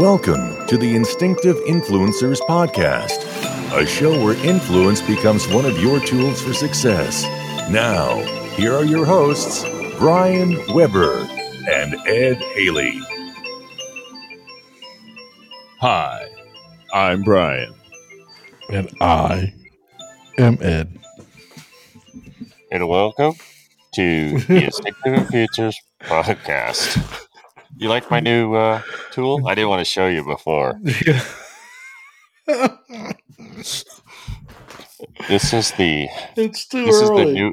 Welcome to the Instinctive Influencers Podcast, a show where influence becomes one of your tools for success. Now, here are your hosts, Brian Weber and Ed Haley. Hi, I'm Brian. And I am Ed. and welcome to the Instinctive Influencers podcast. You like my new uh, tool? I didn't want to show you before. This is the it's too this is the new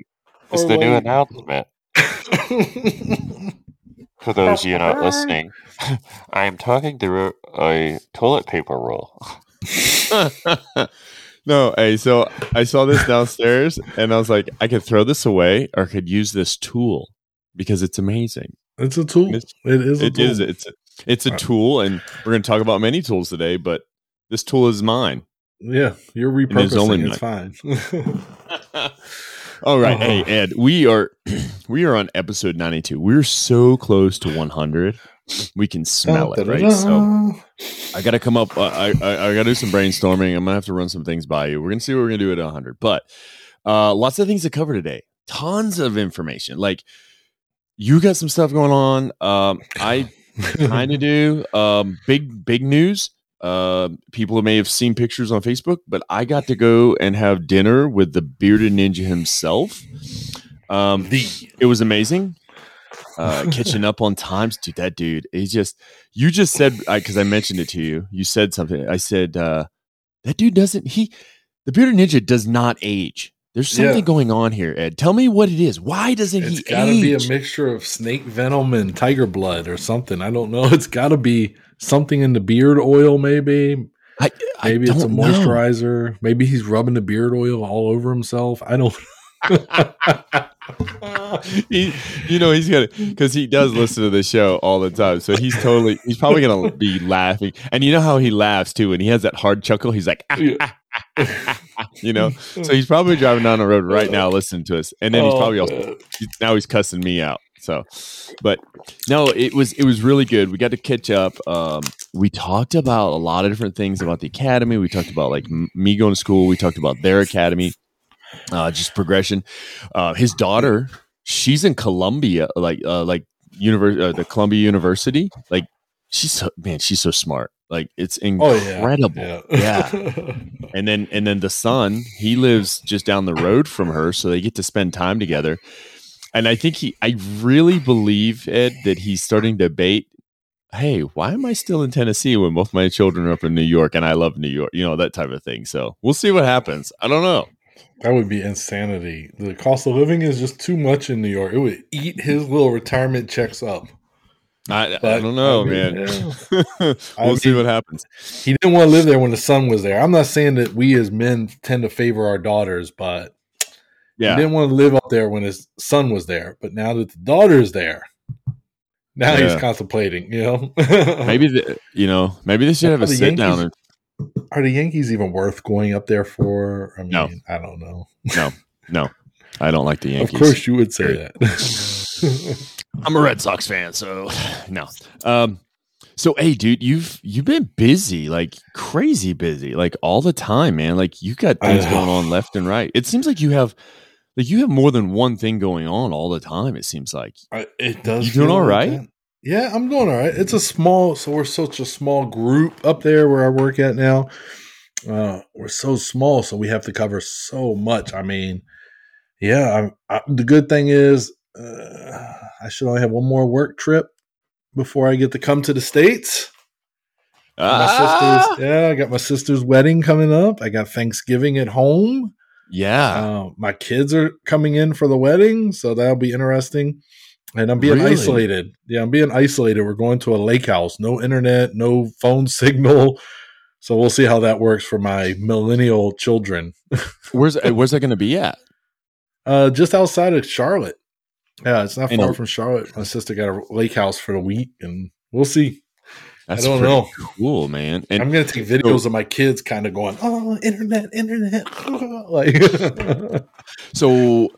it's Or the new announcement for those of you not listening. I am talking through a toilet paper roll. no, hey, so I saw this downstairs and I was like, I could throw this away or I could use this tool because it's amazing. it's a tool. It's- It is. A It tool. is. It's a, it's a tool, and we're going to talk about many tools today, but this tool is mine. Yeah, you're It is only repurposing. It's fine. All right, Uh-huh. hey Ed, we are we are on episode ninety two. We're so close to one hundred. We can smell it, right? So I got to come up. Uh, I I, I got to do some brainstorming. I'm gonna have to run some things by you. We're gonna see what we're gonna do at 100. But uh, lots of things to cover today. Tons of information. Like you got some stuff going on. Um, I kind of do. Um, big big news. Uh, people may have seen pictures on Facebook, but I got to go and have dinner with the bearded ninja himself. Um, the it was amazing. Uh, catching up on times, dude. That dude, he just you just said because I, mentioned it to you. You said something. I said uh, that dude doesn't. He the bearded ninja does not age. There's something Yeah. going on here, Ed. Tell me what it is. Why doesn't it's he It's got to be a mixture of snake venom and tiger blood or something. I don't know. It's got to be something in the beard oil, maybe. I, I Maybe it's a don't know. moisturizer. Maybe he's rubbing the beard oil all over himself. I don't. he, you know, he's gonna because he does listen to the show all the time. So he's totally, he's probably gonna be laughing. And you know how he laughs too, and he has that hard chuckle. He's like, "Ah, Yeah. ah, ah, ah, ah," you know. So he's probably driving down the road right now, listening to us, and then he's Oh, probably also now he's cussing me out. So, but no, it was it was really good. We got to catch up. Um, we talked about a lot of different things about the academy. We talked about like m- me going to school. We talked about their academy, uh, just progression. Uh, his daughter, she's in Columbia, like uh, like univer- uh, the Columbia University. Like she's so, man, she's so smart. Like it's Oh yeah. incredible. Yeah. and then and then the son he lives just down the road from her so they get to spend time together and i think he i really believe ed that he's starting to debate hey why am i still in tennessee when both my children are up in new york and i love new york you know that type of thing so we'll see what happens i don't know That would be insanity. The cost of living is just too much in New York. It would eat his little retirement checks up. I, I don't know I mean, man yeah. we'll I see mean- what happens He didn't want to live there when the son was there. I'm not saying that we as men tend to favor our daughters, but yeah he didn't want to live up there when his son was there. But now that the daughter's there, now Yeah. he's contemplating. You know, maybe the, you know maybe they should have a sit down Yankees- and are the Yankees even worth going up there for? I mean, No. I don't know. no no, i don't like the yankees Of course, you would say that. I'm a Red Sox fan, so no. Um, so hey, dude, you've you've been busy, like crazy busy, like all the time, man. Like you got things going on left and right. It seems like you have, like you have more than one thing going on all the time. It seems like. I- it does. You doing all right? like. Yeah, I'm doing all right. It's a small, so we're such a small group up there where I work at now. Uh, we're so small, so we have to cover so much. I mean, yeah. I, I, the good thing is, uh, I should only have one more work trip before I get to come to the states. My Ah! sister's, yeah, I got my sister's wedding coming up. I got Thanksgiving at home. yeah, Uh, my kids are coming in for the wedding, so that'll be interesting. And I'm being Really? isolated. Yeah, I'm being isolated. We're going to a lake house, no internet, no phone signal. So we'll see how that works for my millennial children. where's where's that going to be at? Uh, just outside of Charlotte. Yeah, it's not far a- from Charlotte. My sister got a lake house for the week, and we'll see. That's don't know. Cool, man. And I'm gonna take videos of my kids kind of going, "Oh, internet, internet," like. so,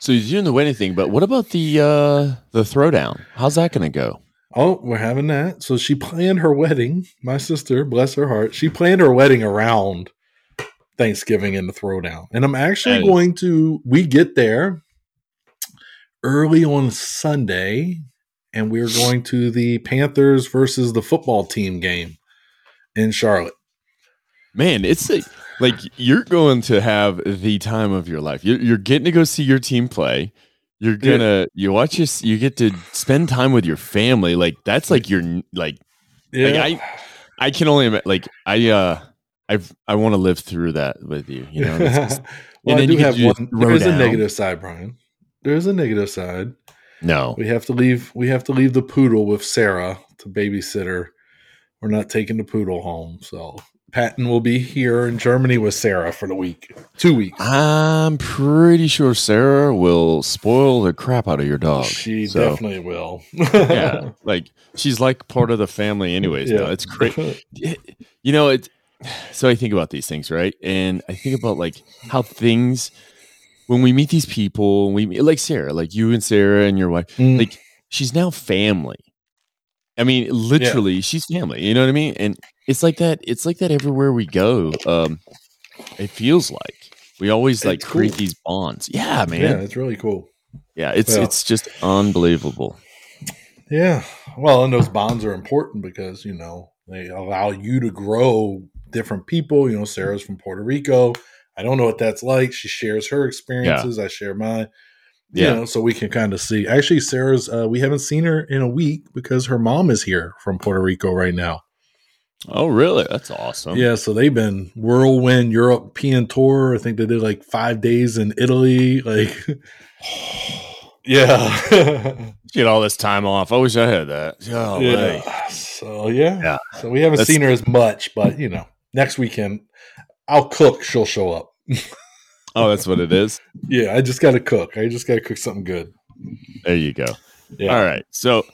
so you're doing the wedding thing, but what about the uh the throwdown? How's that going to go? Oh, we're having that. So she planned her wedding. My sister, bless her heart, she planned her wedding around Thanksgiving and the throwdown. And I'm actually going to, we get there early on Sunday, and we're going to the Panthers versus the football team game in Charlotte. Man, it's a, like you're going to have the time of your life. You're, you're getting to go see your team play. You're gonna yeah. you watch this. You get to spend time with your family. Like that's like your like. Yeah. Like I I can only like I uh I've I want to live through that with you. You know. Just, well, I do have one. There's down. a negative side, Brian. There's a negative side. No, we have to leave. We have to leave the poodle with Sarah to babysitter. We're not taking the poodle home, so Patton will be here in Germany with Sarah for the week, two weeks. I'm pretty sure Sarah will spoil the crap out of your dog. She so, definitely will. yeah, like she's like part of the family, anyways. Yeah, it's great. You know, it's so I think about these things, right? And I think about like how things when we meet these people, we meet, like Sarah, like you and Sarah and your wife, mm. like she's now family. I mean, literally, yeah. she's family. You know what I mean? And it's like that. It's like that everywhere we go. Um, it feels like we always like cool. create these bonds. Yeah, man. Yeah, it's really cool. Yeah, it's it's just unbelievable. Yeah. Well, and those bonds are important because you know they allow you to grow different people. You know, Sarah's from Puerto Rico. I don't know what that's like. She shares her experiences. Yeah. I share mine. Yeah. Know, so we can kind of see. Actually, Sarah's. Uh, we haven't seen her in a week because her mom is here from Puerto Rico right now. Oh, really? That's awesome. Yeah, so they've been whirlwind European tour. I think they did like five days in Italy. Like, yeah, get all this time off. I wish I had that. Oh, yeah. So yeah, yeah. So we haven't That's, seen her as much, but you know, next weekend I'll cook. She'll show up. oh, that's what it is. Yeah, I just got to cook. I just got to cook something good. There you go. Yeah. All right. So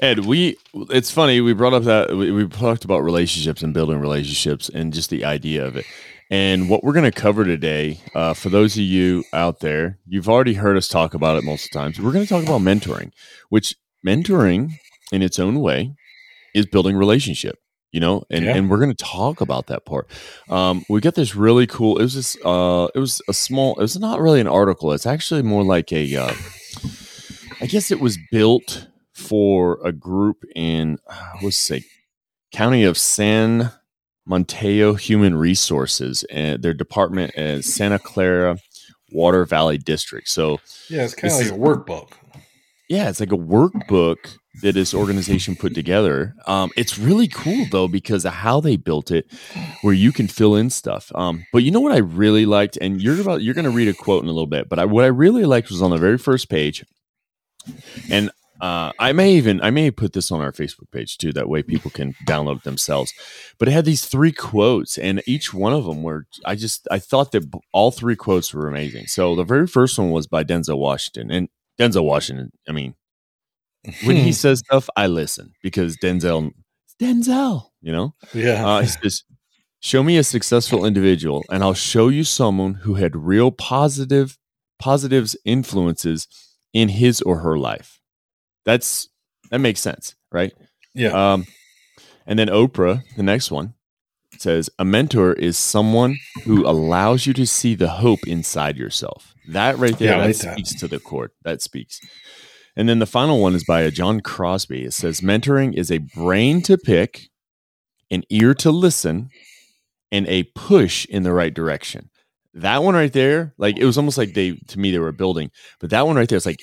Ed, we it's funny we brought up that we, we talked about relationships and building relationships and just the idea of it. And what we're going to cover today, uh, for those of you out there, you've already heard us talk about it most of the times. We're going to talk about mentoring, which mentoring in its own way is building relationship you know and yeah. and we're going to talk about that part um we got this really cool it was this uh it was a small it was not really an article it's actually more like a uh i guess it was built for a group in let's say county of San Mateo Human Resources and their department is Santa Clara Water Valley District. So yeah, it's kind of like a workbook. Yeah, it's like a workbook that this organization put together. Um, it's really cool though because of how they built it, where you can fill in stuff. Um, but you know what I really liked, and you're about you're going to read a quote in a little bit, but I, what I really liked was on the very first page, and uh, I may even I may put this on our Facebook page too. That way people can download it themselves. But it had these three quotes, and each one of them were I just I thought that all three quotes were amazing. So the very first one was by Denzel Washington, and Denzel Washington. I mean, when he says stuff, I listen because Denzel Denzel. You know, yeah. Uh, he says, "Show me a successful individual, and I'll show you someone who had real positive positives influences in his or her life." That's that makes sense, right? Yeah. Um, and then Oprah, the next one, says a mentor is someone who allows you to see the hope inside yourself. That right there, yeah, that like speaks that. to the core. That speaks. And then the final one is by a John Crosby. It says mentoring is a brain to pick, an ear to listen, and a push in the right direction. That one right there, like it was almost like they to me they were building, but that one right there is like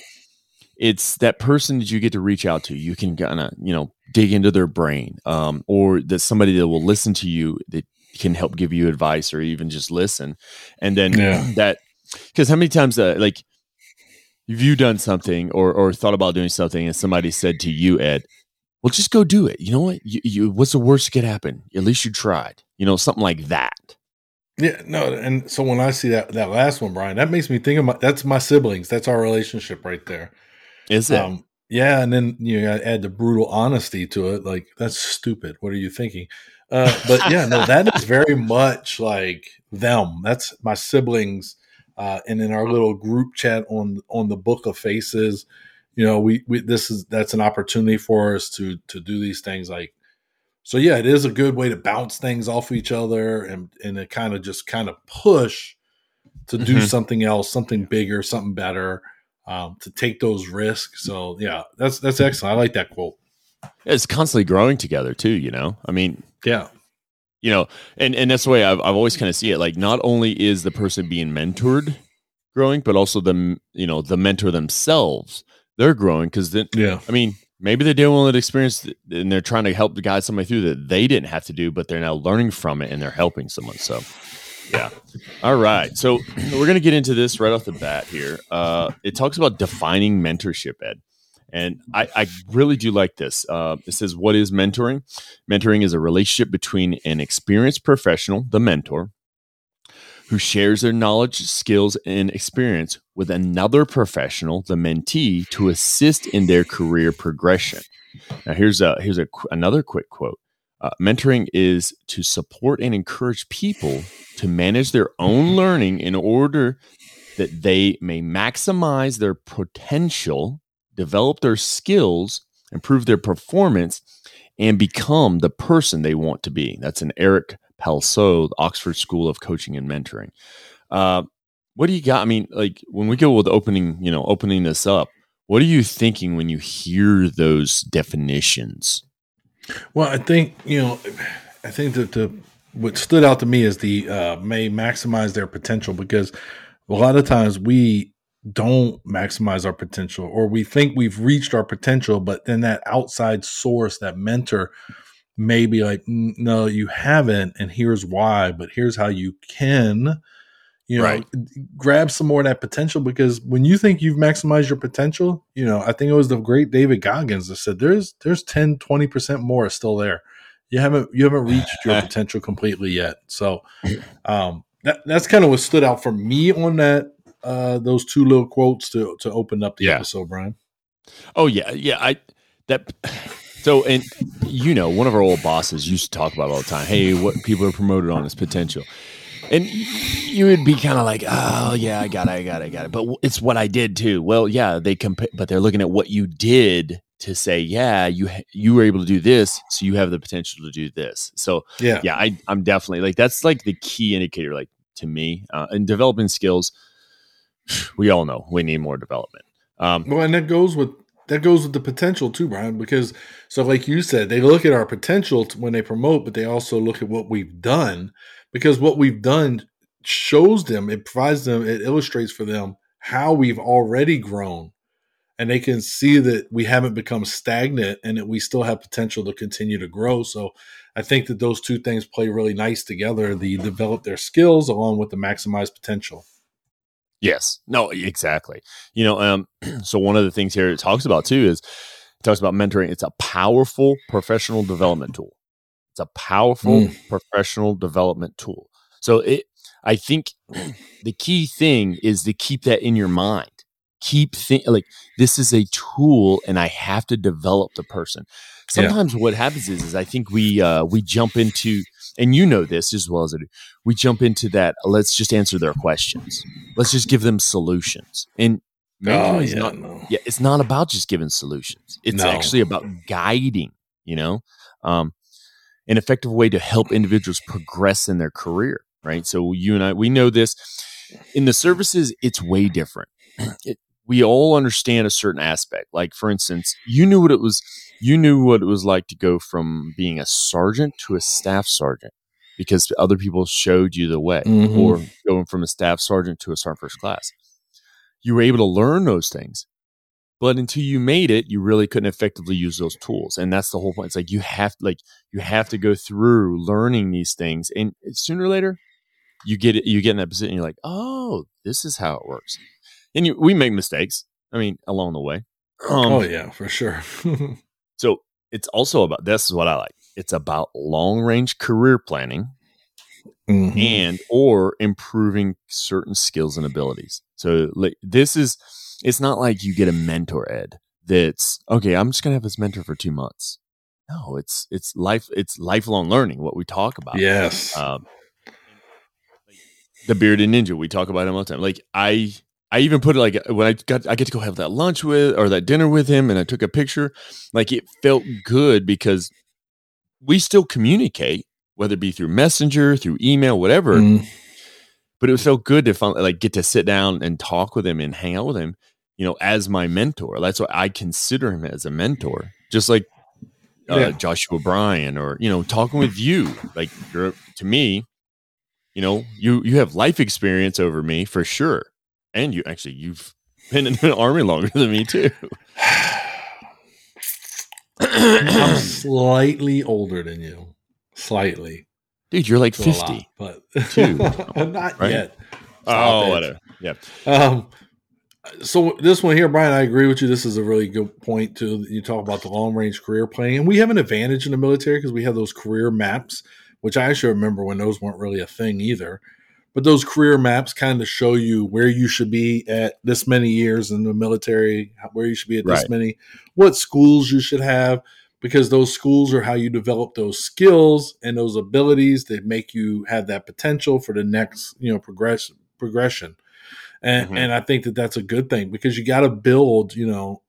it's that person that you get to reach out to. You can kind of, you know, dig into their brain, um, or that somebody that will listen to you that can help give you advice or even just listen. And then yeah. that, because how many times, uh, like, have you done something or or thought about doing something, and somebody said to you, Ed, well, just go do it. You know what? You, you what's the worst that could happen? At least you tried. You know, something like that. Yeah, no, and so when I see that that last one, Brian, that makes me think of my that's my siblings. That's our relationship right there. Is it? Um, yeah, and then you know, add the brutal honesty to it. Like that's stupid. What are you thinking? Uh, but yeah, no, that is very much like them. That's my siblings, uh, and in our little group chat on on the Book of Faces. you know, we, we this is that's an opportunity for us to to do these things like so yeah, it is a good way to bounce things off each other and and it kind of just kind of push to do mm-hmm. something else, something bigger, something better, um, to take those risks. So yeah, that's that's excellent. I like that quote. It's constantly growing together too. You know, I mean, yeah, you know, and and that's the way I've I've always kind of see it. Like, not only is the person being mentored growing, but also the you know the mentor themselves they're growing because then yeah, I mean. Maybe they're dealing with an experience and they're trying to help guide somebody through that they didn't have to do, but they're now learning from it and they're helping someone. So, yeah. All right. So we're going to get into this right off the bat here. Uh, it talks about defining mentorship, Ed. And I, I really do like this. Uh, it says, What is mentoring? Mentoring is a relationship between an experienced professional, the mentor, who shares their knowledge, skills, and experience with another professional, the mentee, to assist in their career progression. Now, here's a here's a another quick quote. Uh, mentoring is to support and encourage people to manage their own learning in order that they may maximize their potential, develop their skills, improve their performance, and become the person they want to be. That's an Eric Parsloe, Oxford School of Coaching and Mentoring. Uh, what do you got? I mean, like when we go with opening, you know, opening this up, what are you thinking when you hear those definitions? Well, I think you know, I think that the what stood out to me is the uh, may maximize their potential because a lot of times we don't maximize our potential or we think we've reached our potential, but then that outside source, that mentor, may be like, no, you haven't, and here's why, but here's how you can you know right. grab some more of that potential because when you think you've maximized your potential you know i think it was the great david goggins that said there's there's 10 20% more still there you haven't you haven't reached your potential completely yet so um that, that's kind of what stood out for me on that uh those two little quotes to to open up the yeah. episode brian oh yeah yeah i that so and you know one of our old bosses used to talk about all the time hey what people are promoted on is potential and you would be kind of like, oh yeah, I got it, I got it, I got it. But it's what I did too. Well, yeah, they compare, but they're looking at what you did to say, yeah, you you were able to do this, so you have the potential to do this. So yeah, yeah, I, I'm definitely like that's like the key indicator, like to me, uh, and developing skills. We all know we need more development. Um, well, and that goes with that goes with the potential too, Brian. Because so, like you said, they look at our potential when they promote, but they also look at what we've done because what we've done shows them, it provides them, it illustrates for them how we've already grown. And they can see that we haven't become stagnant and that we still have potential to continue to grow. So I think that those two things play really nice together the develop their skills along with the maximized potential. Yes. No, exactly. You know, um, so one of the things here it talks about too is it talks about mentoring. It's a powerful professional development tool. It's a powerful mm. professional development tool. So it, I think the key thing is to keep that in your mind. Keep think like this is a tool, and I have to develop the person. Sometimes yeah. what happens is, is I think we uh, we jump into, and you know this as well as I do. We jump into that. Let's just answer their questions. Let's just give them solutions. And oh, yeah, not, no. yeah, it's not about just giving solutions. It's no. actually about guiding. You know, um, an effective way to help individuals progress in their career, right? So you and I, we know this. In the services, it's way different. It, we all understand a certain aspect. Like, for instance, you knew what it was. You knew what it was like to go from being a sergeant to a staff sergeant because other people showed you the way, mm-hmm. or going from a staff sergeant to a sergeant first class. You were able to learn those things but until you made it you really couldn't effectively use those tools and that's the whole point it's like you have like you have to go through learning these things and sooner or later you get it you get in that position you're like oh this is how it works and you, we make mistakes i mean along the way. Um, oh yeah for sure. So it's also about this is what i like. It's about long range career planning mm-hmm. and or improving certain skills and abilities. So like this is it's not like you get a mentor ed that's okay i'm just gonna have this mentor for two months. No it's it's life it's lifelong learning what we talk about. Yes. Um, the bearded ninja we talk about him all the time. Like i I even put it like when I got I get to go have that lunch with or that dinner with him and I took a picture, like it felt good because we still communicate, whether it be through messenger, through email, whatever. Mm. But it was so good to finally like get to sit down and talk with him and hang out with him, you know, as my mentor. That's why I consider him as a mentor. Just like uh, yeah. Joshua Bryan or, you know, talking with you. Like you're to me, you know, you you have life experience over me for sure and you actually you've been in the army longer than me too. I'm slightly older than you, slightly. Dude, you're like fifty, lot, but two, not right? yet. Stop oh, it. whatever. Yeah. Um. So this one here, Brian, I agree with you. This is a really good point too. You talk about the long range career planning, and we have an advantage in the military because we have those career maps, which I actually remember when those weren't really a thing either but those career maps kind of show you where you should be at this many years in the military, where you should be at this right. many, what schools you should have, because those schools are how you develop those skills and those abilities that make you have that potential for the next, you know, progress progression. And mm-hmm. and I think that that's a good thing because you got to build, you know,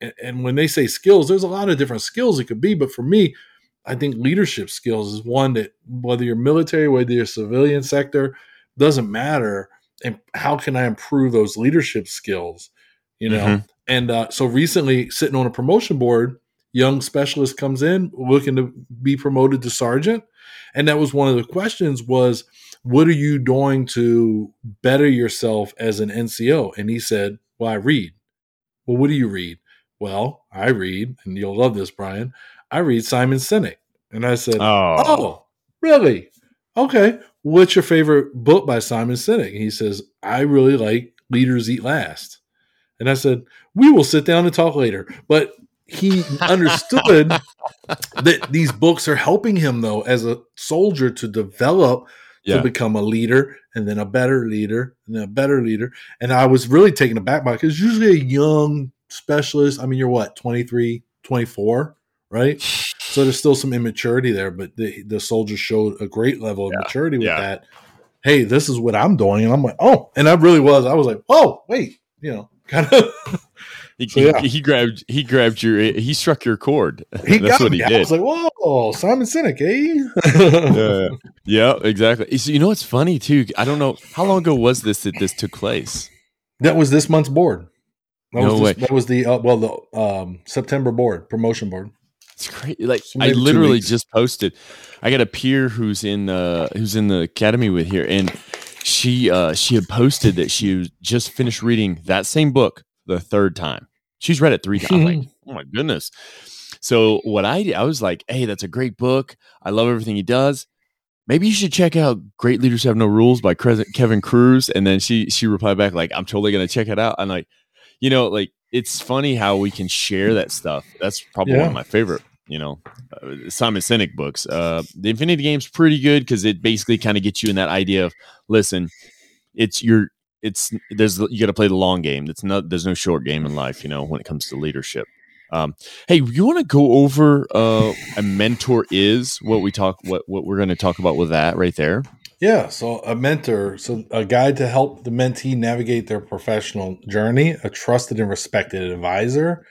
and, and when they say skills, there's a lot of different skills it could be, but for me, I think leadership skills is one that whether you're military, whether you're civilian sector, doesn't matter and how can i improve those leadership skills you know? Mm-hmm. and uh, so recently sitting on a promotion board young specialist comes in looking to be promoted to sergeant and that was one of the questions was what are you doing to better yourself as an nco and he said well i read. Well what do you read? Well i read and you'll love this brian i read simon sinek. And i said oh, oh really? Okay what's your favorite book by Simon Sinek? And he says, I really like Leaders Eat Last. And I said, we will sit down and talk later. But he understood that these books are helping him, though, as a soldier to develop yeah. to become a leader and then a better leader and then a better leader. And I was really taken aback by because usually a young specialist, I mean, you're what, 23, 24, right? So there's still some immaturity there, but the the soldiers showed a great level of yeah. maturity with yeah. that. Hey, this is what I'm doing, and I'm like, oh, and I really was. I was like, oh, wait, you know, kind of. He, so, yeah. he, he, grabbed he grabbed your he struck your chord. He That's what me. he did. I was like, whoa, Simon Sinek, eh? yeah, yeah, exactly. So you know what's funny too? I don't know how long ago was this that this took place. That was this month's board. That no was this, way. That was the uh, well the um, September board promotion board. It's great. Like I literally just posted. I got a peer who's in uh who's in the academy with here, and she uh she had posted that she just finished reading that same book the third time. She's read it three times. like, oh my goodness. So what I did, I was like, hey, that's a great book. I love everything he does. Maybe you should check out Great Leaders Have No Rules by Kevin Kruse. And then she she replied back like, I'm totally gonna check it out. I'm like, you know, like it's funny how we can share that stuff. That's probably yeah. one of my favorite you know uh, Simon Sinek books. Uh, the Infinity Game's pretty good because it basically kind of gets you in that idea of listen, it's your it's there's you got to play the long game. It's not there's no short game in life, you know, when it comes to leadership. Um, hey, you want to go over uh, a mentor is what we talk what what we're going to talk about with that right there? Yeah, so a mentor, so a guide to help the mentee navigate their professional journey, a trusted and respected advisor,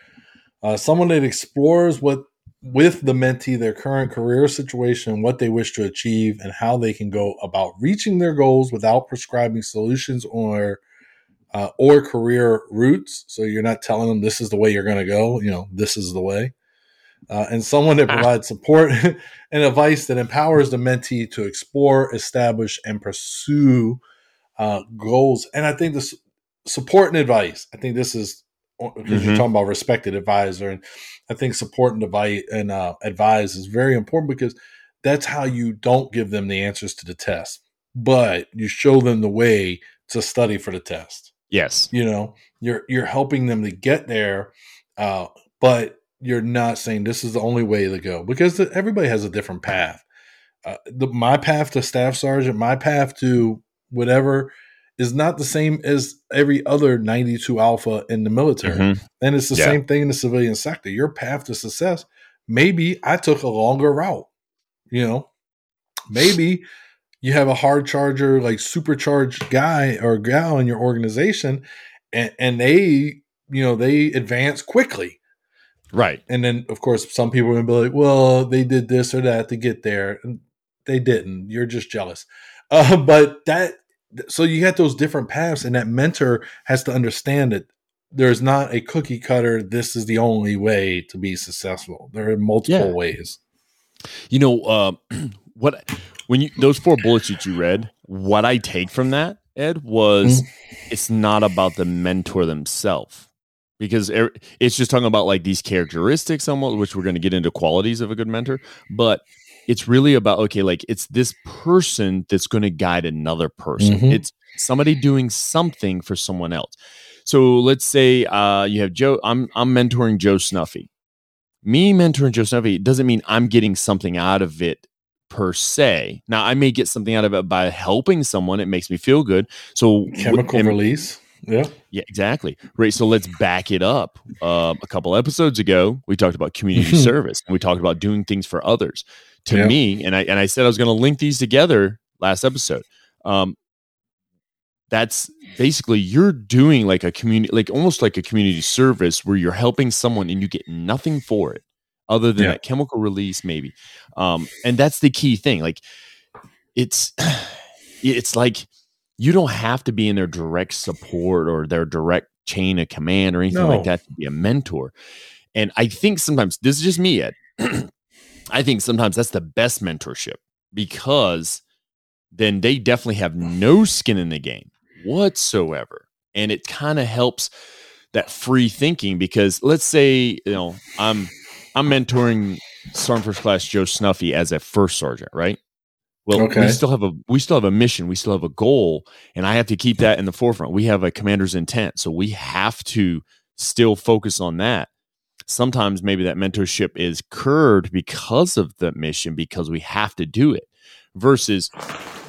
uh, someone that explores what with the mentee their current career situation, what they wish to achieve, and how they can go about reaching their goals without prescribing solutions or uh, or career routes. So you're not telling them this is the way you're going to go. You know, this is the way. Uh, and someone that ah. provides support and advice that empowers the mentee to explore, establish, and pursue uh, goals. And I think this support and advice. I think this is because mm-hmm. you're talking about respected advisor and I think support and advise and uh, advise is very important because that's how you don't give them the answers to the test, but you show them the way to study for the test. Yes, you know you're you're helping them to get there, uh, but you're not saying this is the only way to go because everybody has a different path. Uh, the, my path to staff sergeant, my path to whatever is not the same as every other 92 alpha in the military. Mm-hmm. And it's the yeah. same thing in the civilian sector. Your path to success, maybe I took a longer route. You know, maybe you have a hard charger, like supercharged guy or gal in your organization, and, and they you know they advance quickly right and then of course some people will be like well they did this or that to get there and they didn't you're just jealous uh, but that so you get those different paths and that mentor has to understand that there's not a cookie cutter this is the only way to be successful there are multiple yeah. ways you know uh, what when you those four bullets that you read what i take from that ed was mm-hmm. it's not about the mentor themselves because er, it's just talking about like these characteristics almost which we're going to get into qualities of a good mentor but it's really about okay like it's this person that's going to guide another person mm-hmm. it's somebody doing something for someone else so let's say uh, you have joe i'm i'm mentoring joe snuffy me mentoring joe snuffy doesn't mean i'm getting something out of it per se now i may get something out of it by helping someone it makes me feel good so chemical and, release yeah. Yeah, exactly. Right. So let's back it up. Uh, a couple episodes ago, we talked about community service and we talked about doing things for others to yeah. me, and I and I said I was going to link these together last episode. Um, that's basically you're doing like a community, like almost like a community service where you're helping someone and you get nothing for it other than yeah. that chemical release, maybe. Um, and that's the key thing. Like it's it's like you don't have to be in their direct support or their direct chain of command or anything no. like that to be a mentor. And I think sometimes this is just me, Ed. I think sometimes that's the best mentorship because then they definitely have no skin in the game whatsoever. And it kind of helps that free thinking because let's say, you know, I'm I'm mentoring Sergeant First Class Joe Snuffy as a first sergeant, right? Well, okay. we still have a we still have a mission, we still have a goal, and I have to keep that in the forefront. We have a commander's intent, so we have to still focus on that sometimes maybe that mentorship is curbed because of the mission because we have to do it versus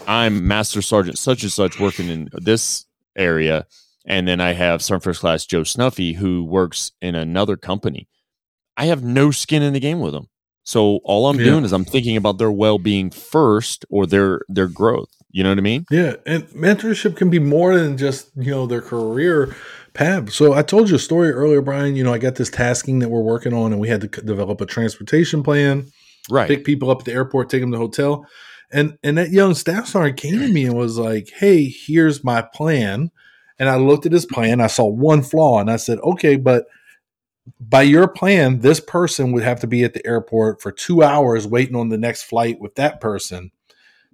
i'm master sergeant such and such working in this area and then i have sergeant first class joe snuffy who works in another company. I have no skin in the game with them. So all i'm yeah. doing is i'm thinking about their well-being first or their their growth. You know what i mean? Yeah and mentorship can be more than just you know their career Pab. So I told you a story earlier, Brian. You know, I got this tasking that we're working on, and we had to develop a transportation plan. Right. Pick people up at the airport, take them to the hotel. And and that young staff sergeant came to me and was like, "Hey, here's my plan." And I looked at his plan. I saw one flaw, and I said, "Okay, but." By your plan, this person would have to be at the airport for two hours waiting on the next flight with that person.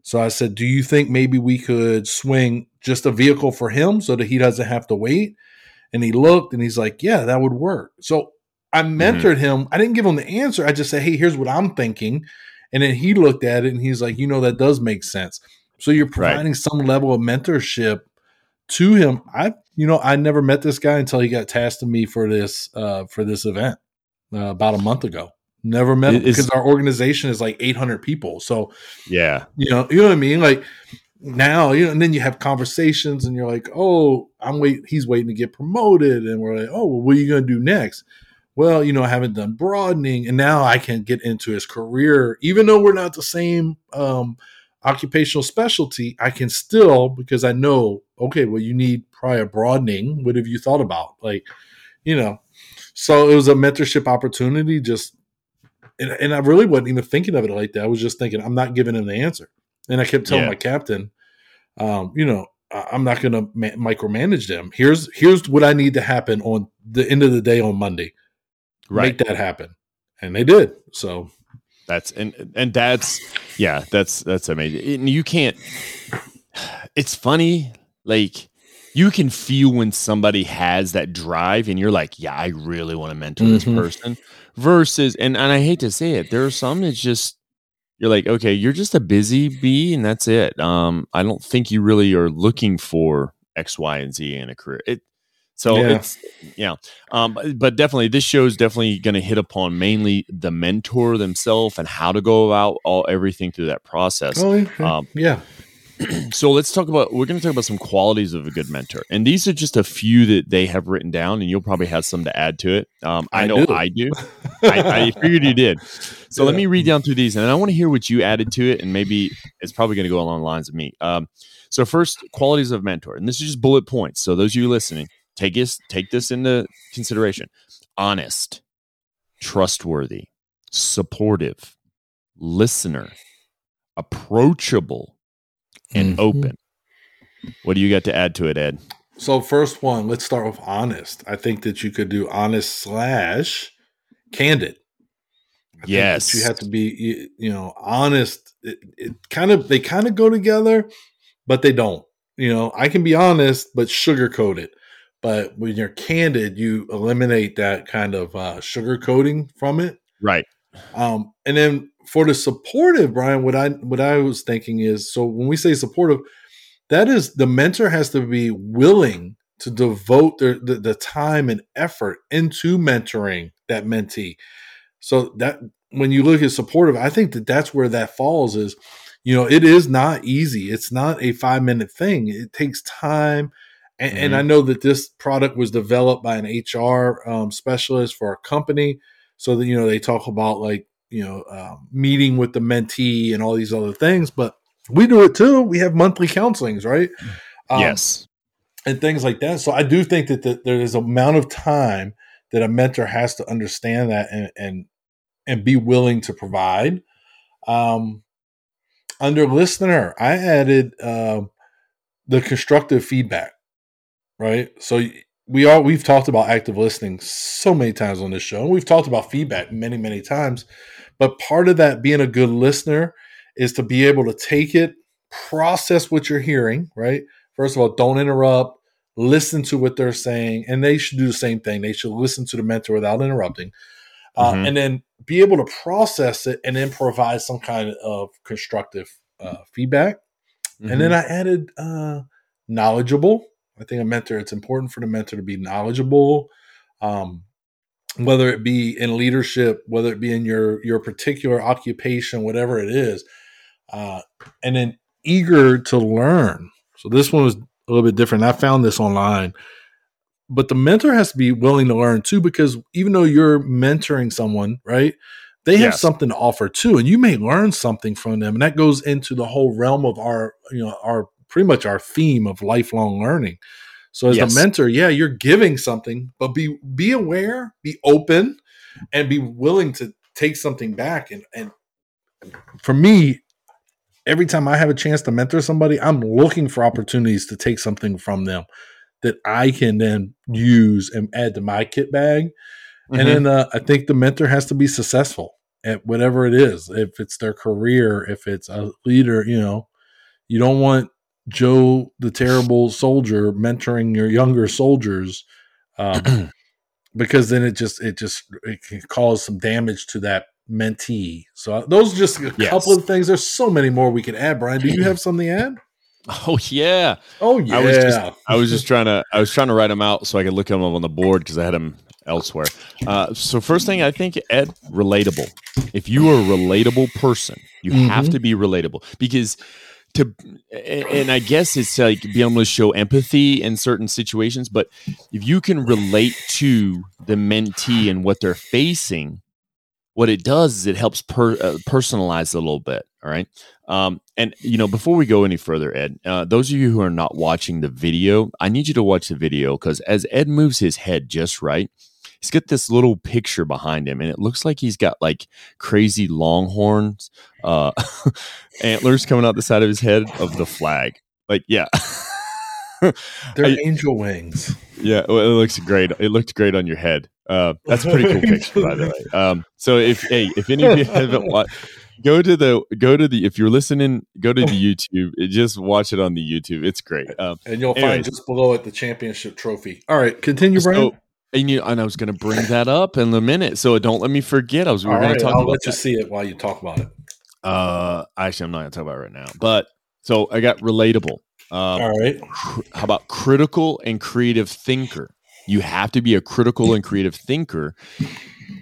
So I said, Do you think maybe we could swing just a vehicle for him so that he doesn't have to wait? And he looked and he's like, yeah, that would work. So I mm-hmm. mentored mm-hmm. him. I didn't give him the answer. I just said, hey, here's what I'm thinking. And then he looked at it and he's like, you know, that does make sense. So you're providing right. some level of mentorship to him. I, you know, I never met this guy until he got tasked to me for this, uh, for this event uh, about a month ago. Never met him because our organization is like 800 people. So yeah, you know, you know what I mean? Like now, you know, and then you have conversations and you're like, oh, I'm wait, he's waiting to get promoted. And we're like, oh, well, what are you going to do next? Well, you know, I haven't done broadening and now I can get into his career, even though we're not the same um, occupational specialty, I can still, because I know, okay, well, you need prior broadening. What have you thought about? Like, you know, so it was a mentorship opportunity. Just, and, and I really wasn't even thinking of it like that. I was just thinking, I'm not giving him the answer. And I kept telling yeah. my captain, um, you know, I'm not going to ma- micromanage them. Here's here's what I need to happen on the end of the day on Monday. Right. Make that happen, and they did. So that's and and that's yeah, that's that's amazing. And you can't. It's funny, like you can feel when somebody has that drive, and you're like, yeah, I really want to mentor mm-hmm. this person. Versus, and and I hate to say it, there are some that's just you're like, okay, you're just a busy bee, and that's it. Um, I don't think you really are looking for X, Y, and Z in a career. It so yeah. it's yeah, um, but definitely this show is definitely going to hit upon mainly the mentor themselves and how to go about all everything through that process. Oh, yeah. Um, yeah. so let's talk about we're going to talk about some qualities of a good mentor and these are just a few that they have written down and you'll probably have some to add to it um, I, I, know do. i do I, I, figured you did so yeah. let me read down through these and i want to hear what you added to it and maybe it's probably going to go along the lines of me um, so first qualities of mentor and this is just bullet points so those of you listening take this take this into consideration. Honest, trustworthy, supportive, listener, approachable, and Mhm. open. What do you got to add to it, Ed? So first one, let's start with honest. I think that you could do honest slash candid. I Yes. you have to be you, you know honest. It, it kind of they kind of go together, but they don't. You know, I can be honest, but sugarcoat it. But when you're candid, you eliminate that kind of uh, sugarcoating from it. Right. Um, and then for the supportive, Brian, what I what I was thinking is so when we say supportive, that is the mentor has to be willing to devote their, the the time and effort into mentoring that mentee. So that when you look at supportive, I think that that's where that falls. Is you know it is not easy. It's not a five minute thing. It takes time. And, and I know that this product was developed by an HR um, specialist for a company so that you know they talk about like you know um, meeting with the mentee and all these other things but we do it too we have monthly counselings right Um, yes. and things like that so i do think that the, there is amount of time that a mentor has to understand that and and, and be willing to provide. Um, under listener i added um the constructive feedback right? So we all we've talked about active listening so many times on this show and we've talked about feedback many many times but part of that being a good listener is to be able to take it process what you're hearing right? First of all don't interrupt listen to what they're saying and they should do the same thing they should listen to the mentor without interrupting uh, Mhm. and then be able to process it and then provide some kind of constructive uh, feedback and Mm-hmm. then I added uh, knowledgeable. I think a mentor, it's important for the mentor to be knowledgeable, um, whether it be in leadership, whether it be in your your particular occupation, whatever it is, uh, and then eager to learn. So this one was a little bit different. I found this online, but the mentor has to be willing to learn too, because even though you're mentoring someone, right? They have something to offer too, and you may learn something from them, and that goes into the whole realm of our, you know, our pretty much our theme of lifelong learning. So as Yes. a mentor, yeah, you're giving something, but be be aware, be open, and be willing to take something back. And and for me, every time I have a chance to mentor somebody, I'm looking for opportunities to take something from them that I can then use and add to my kit bag. Mhm. And then uh, I think the mentor has to be successful at whatever it is. If it's their career, if it's a leader, you know, you don't want Joe the terrible soldier mentoring your younger soldiers, um, because then it just it just it can cause some damage to that mentee. So those are just a Yes. couple of things. There's so many more we could add. Brian, do you have something to add? Oh yeah. Oh yeah, I was just I was just trying to I was trying to write them out so I could look them up on the board because I had them elsewhere. Uh, so first thing I think Ed relatable. If you are a relatable person, you have Mhm. to be relatable because to and and I guess it's like being able to show empathy in certain situations. But if you can relate to the mentee and what they're facing, what it does is it helps per, uh, personalize a little bit. All right. Um, and you know, before we go any further, Ed, uh, those of you who are not watching the video, I need you to watch the video because as Ed moves his head just right, he's got this little picture behind him, and it looks like he's got like crazy longhorns, uh, antlers coming out the side of his head of the flag. Like, yeah. they're I- angel wings. Yeah, well, it looks great. It looked great on your head. Uh, that's a pretty cool picture, by the way. Um, so if hey, if any of you haven't watched, go to the go to the if you're listening, go to the YouTube. Just watch it on the YouTube. It's great. Um, And you'll find just below it the championship trophy. All right, continue, Brian. so, and you and I was going to bring that up in a minute, so don't let me forget. I was we All were going right, to talk I'll about let you that. see it while you talk about it. Uh, actually, I'm not going to talk about it right now. But so I got relatable. Um, All right. cr- how about critical and creative thinker? You have to be a critical and creative thinker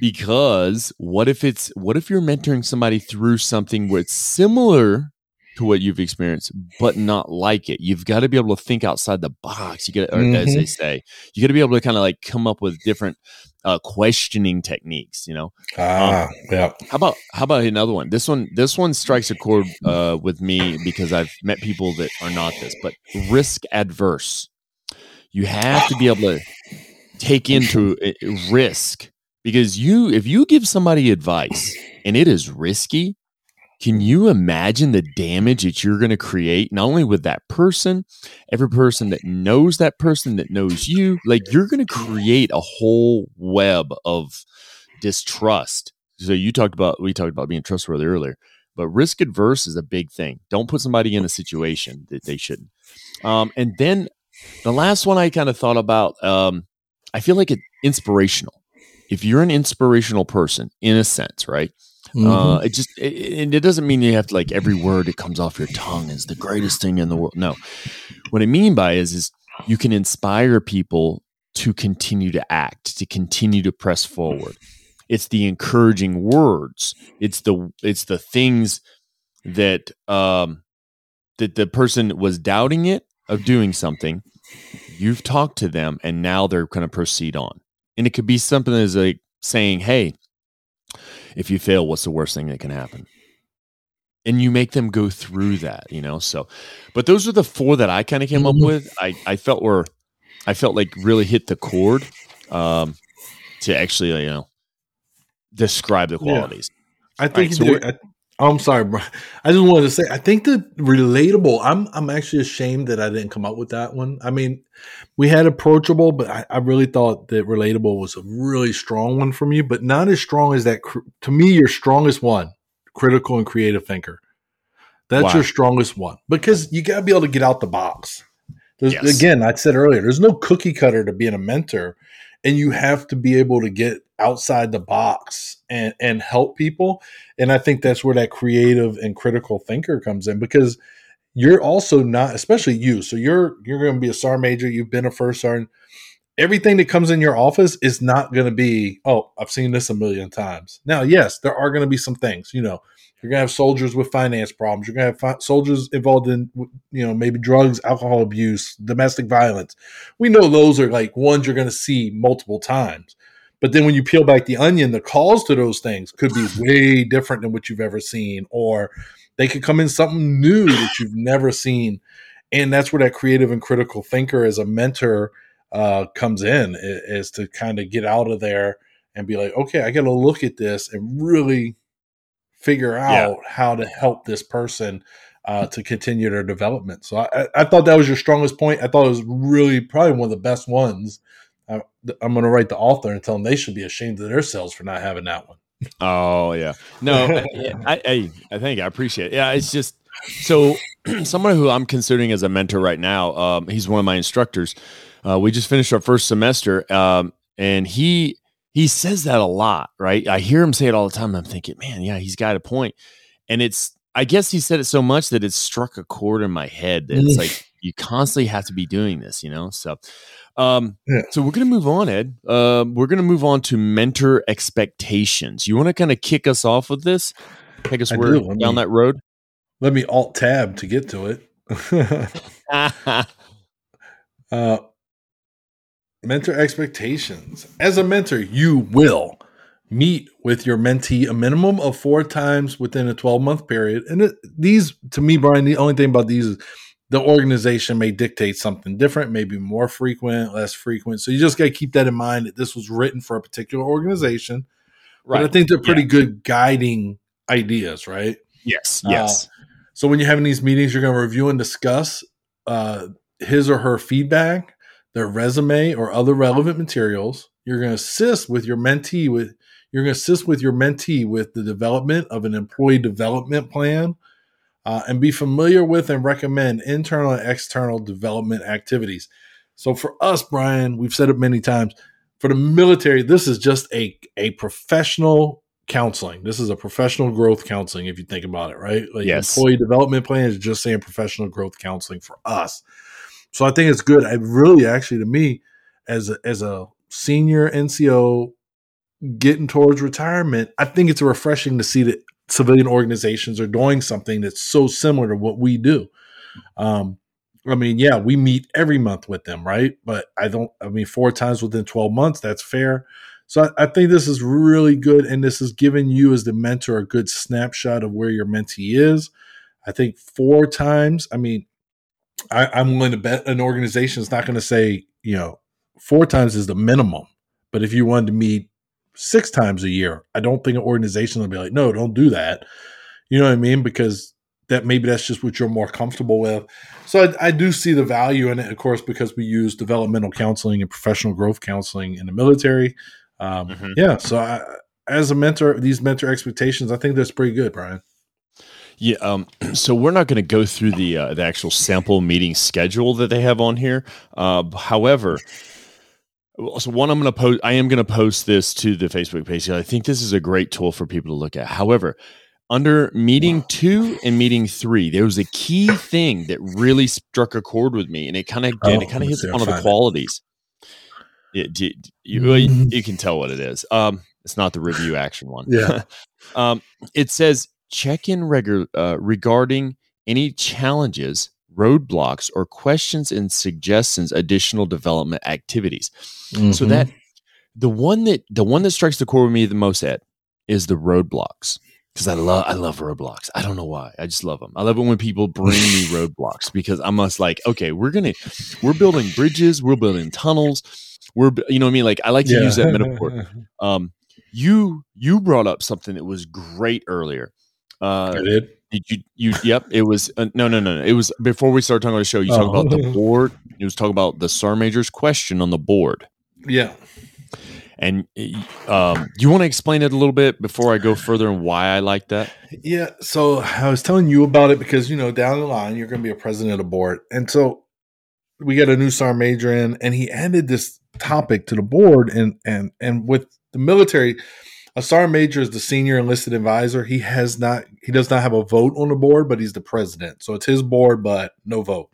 because what if it's what if you're mentoring somebody through something where it's similar to what you've experienced but not like it you've got to be able to think outside the box you got or as they say you got to be able to kind of like come up with different uh, questioning techniques you know Ah, yeah. how about how about another one? This one this one strikes a chord uh, with me because I've met people that are not this, but risk adverse. You have to be able to take into risk because you if you give somebody advice and it is risky, can you imagine the damage that you're going to create not only with that person, every person that knows that person that knows you, like you're going to create a whole web of distrust. So you talked about we talked about being trustworthy earlier, but risk adverse is a big thing. Don't put somebody in a situation that they shouldn't. Um, and then the last one I kind of thought about, um, I feel like it inspirational. If you're an inspirational person, in a sense, right? Mm-hmm. Uh, it just it, it, doesn't mean you have to like every word that comes off your tongue is the greatest thing in the world. No, what I mean by is is you can inspire people to continue to act, to continue to press forward. It's the encouraging words. It's the it's the things that um that the person was doubting it of doing something. You've talked to them and now they're going to proceed on. And it could be something as like saying, "Hey, if you fail, what's the worst thing that can happen? And you make them go through that, you know. So, but those are the four that I kind of came up mm-hmm. with. I I felt were, I felt like really hit the chord, um, to actually you know describe the qualities. Yeah. I think right, so I, I'm sorry, bro. I just wanted to say I think the relatable. I'm I'm actually ashamed that I didn't come up with that one. I mean, we had approachable, but I, I really thought that relatable was a really strong one for me, but not as strong as that. To me, your strongest one, critical and creative thinker. That's wow. your strongest one because you got to be able to get out the box. Yes. Again, I said earlier, there's no cookie cutter to being a mentor, and you have to be able to get outside the box and and help people and i think that's where that creative and critical thinker comes in because you're also not especially you so you're you're going to be a SAR major you've been a first SAR everything that comes in your office is not going to be oh i've seen this a million times now yes there are going to be some things you know you're going to have soldiers with finance problems. You're going to have fi- soldiers involved in, you know, maybe drugs, alcohol abuse, domestic violence. We know those are like ones you're going to see multiple times. But then when you peel back the onion, the calls to those things could be way different than what you've ever seen, or they could come in something new that you've never seen. And that's where that creative and critical thinker as a mentor uh, comes in, is to kind of get out of there and be like, okay, I got to look at this and really figure out yeah. how to help this person uh, to continue their development. So I, I, thought that was your strongest point. I thought it was really probably one of the best ones. I, am going to write the author and tell them they should be ashamed of themselves for not having that one. Oh yeah, no, I, I I think I appreciate. It. Yeah, it's just so someone who I'm considering as a mentor right now. Um, he's one of my instructors. Uh, we just finished our first semester, um, and he he says that a lot, right? I hear him say it all the time. I'm thinking, man, yeah, he's got a point. And it's, I guess he said it so much that it struck a chord in my head that it's like you constantly have to be doing this, you know? So, um, yeah. so we're going to move on, Ed. Uh, we're going to move on to mentor expectations. You want to kind of kick us off with this? Take us where, down me, that road? Let me alt tab to get to it. uh, mentor expectations. As a mentor, you will meet with your mentee a minimum of four times within a 12 month period. And it, these, to me, Brian, the only thing about these is the organization may dictate something different, maybe more frequent, less frequent. So you just got to keep that in mind that this was written for a particular organization. Right. But I think they're pretty yeah. good guiding ideas, right? Yes. Yes. Uh, so when you're having these meetings, you're going to review and discuss uh, his or her feedback their resume or other relevant materials. You're going to assist with your mentee with you're going to assist with your mentee with the development of an employee development plan uh, and be familiar with and recommend internal and external development activities. So for us, Brian, we've said it many times. For the military, this is just a a professional counseling. This is a professional growth counseling. If you think about it, right? Like yes. employee development plan is just saying professional growth counseling for us. So I think it's good. I really actually to me as a, as a senior NCO getting towards retirement, I think it's refreshing to see that civilian organizations are doing something that's so similar to what we do. Um, I mean, yeah, we meet every month with them, right? But I don't, I mean, four times within 12 months, that's fair. So I, I, think this is really good. And this is giving you, as the mentor, a good snapshot of where your mentee is. I think four times, I mean, I, am willing to bet an organization is not going to say you know, four times is the minimum. But if you wanted to meet six times a year, I don't think an organization will be like, no, don't do that. You know what I mean? Because that maybe that's just what you're more comfortable with. So I, I, do see the value in it, of course, because we use developmental counseling and professional growth counseling in the military. Um, mm-hmm. Yeah. So I, as a mentor, these mentor expectations, I think that's pretty good, Brian. Yeah. Um, so we're not going to go through the uh, the actual sample meeting schedule that they have on here. Uh, however, so one, I'm going to post. I am going to post this to the Facebook page. I think this is a great tool for people to look at. However, under meeting two and meeting three, there was a key thing that really struck a chord with me, and it kind of oh, it kind of hits one of the qualities. It, you, you, you, can tell what it is. Um, it's not the review action one. Yeah. um, it says check in regular uh, regarding any challenges, roadblocks, or questions and suggestions additional development activities. Mm-hmm. So that the one that the one that strikes the core with me the most at is the roadblocks because I love I love roadblocks. I don't know why. I just love them. I love it when people bring me roadblocks because I'm just like, okay, we're gonna we're building bridges, we're building tunnels, we're you know what I mean. Like I like to yeah. use that metaphor. Um, you you brought up something that was great earlier. Uh, I did. Did you you yep it was uh, no no no no it was before we started talking about the show you oh. talked about the board it was talking about the sergeant major's question on the board yeah and um, you want to explain it a little bit before I go further and why I like that? Yeah. So I was telling you about it because, you know, down the line, you're going to be a president of the board. And so we got a new sergeant major in, and he added this topic to the board. And, and, and with the military, a sergeant major is the senior enlisted advisor. He has not, he does not have a vote on the board, but he's the president. So it's his board, but no vote.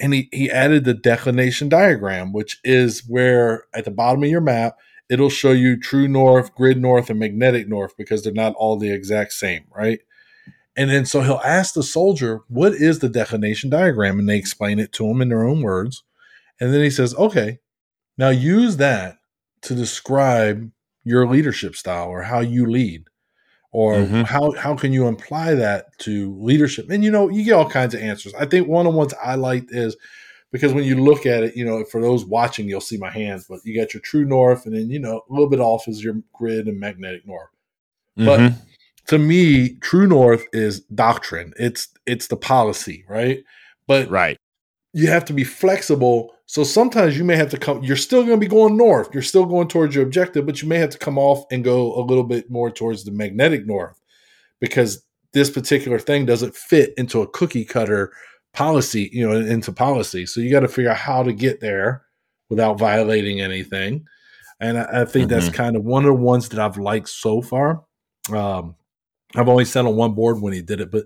And he, he added the declination diagram, which is where at the bottom of your map, it'll show you true north, grid north, and magnetic north because they're not all the exact same, right? And then so he'll ask the soldier, what is the declination diagram? And they explain it to him in their own words. And then he says, okay, now use that to describe your leadership style or how you lead or mm-hmm. how how can you apply that to leadership and you know you get all kinds of answers i think one of the ones i liked is because when you look at it, you know, for those watching, you'll see my hands, but you got your true north, and then you know a little bit off is your grid and magnetic north. Mm-hmm. But to me, true north is doctrine. It's it's the policy, right? But right, you have to be flexible. So sometimes you may have to come. You're still going to be going north. You're still going towards your objective, but you may have to come off and go a little bit more towards the magnetic north because this particular thing doesn't fit into a cookie cutter policy, you know, into policy. So you got to figure out how to get there without violating anything. And I, I think mm-hmm. that's kind of one of the ones that I've liked so far. Um, I've only sat on one board when he did it, but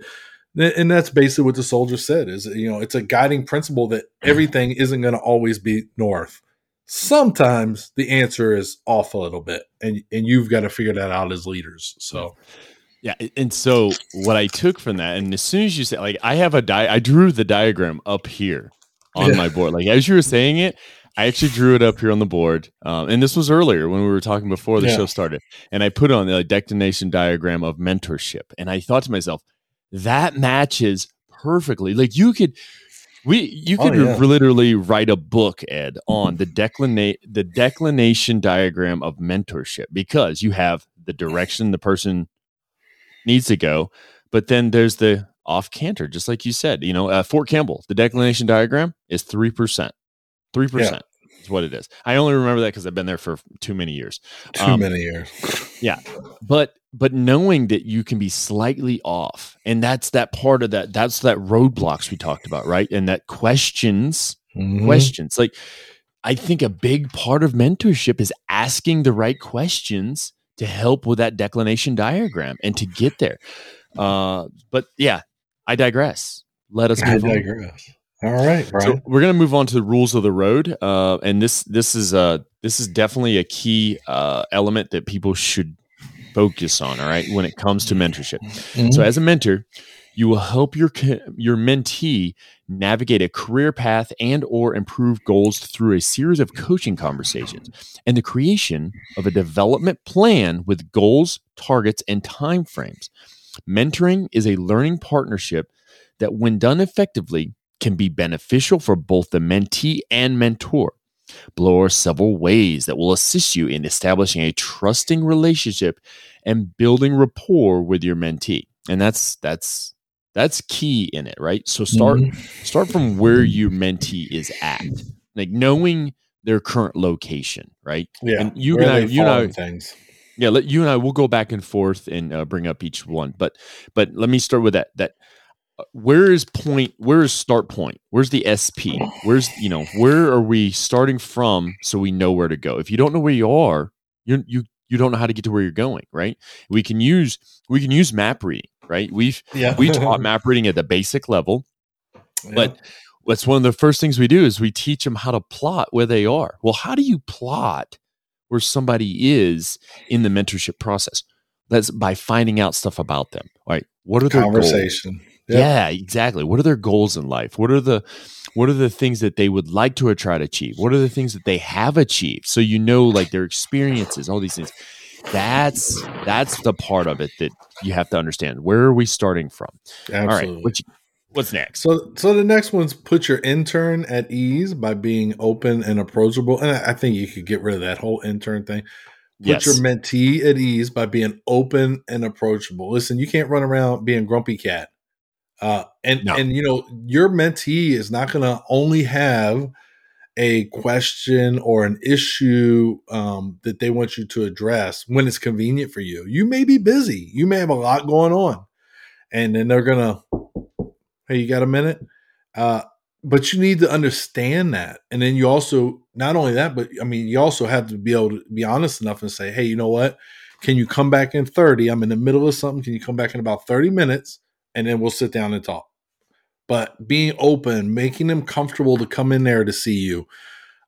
and that's basically what the soldier said is you know it's a guiding principle that mm-hmm. everything isn't going to always be north sometimes the answer is off a little bit and and you've got to figure that out as leaders so yeah, and so what I took from that, and as soon as you said, like, I have a di, I drew the diagram up here on yeah. my board. Like as you were saying it, I actually drew it up here on the board, um, and this was earlier when we were talking before the yeah. show started. And I put on the declination diagram of mentorship, and I thought to myself, that matches perfectly. Like you could, we you oh, could oh, yeah. literally write a book, Ed, on the declinate the declination diagram of mentorship because you have the direction the person needs to go. But then there's the off canter, just like you said. You know, uh, Fort Campbell, the declination diagram is three percent. Three percent is what it is. I only remember that because I've been there for too many years. Too um, many years. yeah, but but knowing that you can be slightly off, and that's that part of that. That's that roadblocks we talked about, right? And that questions, mm-hmm. questions like. I think a big part of mentorship is asking the right questions to help with that declination diagram and to get there. Uh, but yeah, I digress. Let us move I digress. On. All right, Brian. So we're going to move on to the rules of the road, uh, and this this is uh this is definitely a key uh, element that people should focus on. All right, when it comes to mentorship. Mm-hmm. So as a mentor, you will help your your mentee navigate a career path and or improve goals through a series of coaching conversations and the creation of a development plan with goals, targets and timeframes. Mentoring is a learning partnership that when done effectively can be beneficial for both the mentee and mentor. Below are several ways that will assist you in establishing a trusting relationship and building rapport with your mentee. And that's that's that's key in it, right? So start mm-hmm. start from where your mentee is at. Like knowing their current location, right? Yeah. And you and I, you know, things. Yeah, let you and I will go back and forth and uh, bring up each one, but but let me start with that. That where is point? Where is start point? Where's the SP? Where's you know where are we starting from? So we know where to go. If you don't know where you are, you you you don't know how to get to where you're going, right? We can use we can use map reading, right? We've yeah. we taught map reading at the basic level, yeah. but that's one of the first things we do is we teach them how to plot where they are. Well, how do you plot where somebody is in the mentorship process? That's by finding out stuff about them. Right? What are their conversation? Goals? Yep. Yeah, exactly. What are their goals in life? What are the what are the things that they would like to try to achieve? What are the things that they have achieved? So you know like their experiences, all these things. That's that's the part of it that you have to understand. Where are we starting from? Absolutely. All right. You, What's next? So, so the next one's put your intern at ease by being open and approachable. And I think you could get rid of that whole intern thing. Put yes. your mentee at ease by being open and approachable. Listen, you can't run around being grumpy cat. Uh, and no. and you know your mentee is not going to only have a question or an issue um, that they want you to address when it's convenient for you. You may be busy. You may have a lot going on, and then they're gonna Hey, you got a minute? Uh, but you need to understand that. And then you also, not only that, but I mean, you also have to be able to be honest enough and say, hey, you know what? Can you come back in 30? I'm in the middle of something. Can you come back in about 30 minutes? And then we'll sit down and talk. But being open, making them comfortable to come in there to see you.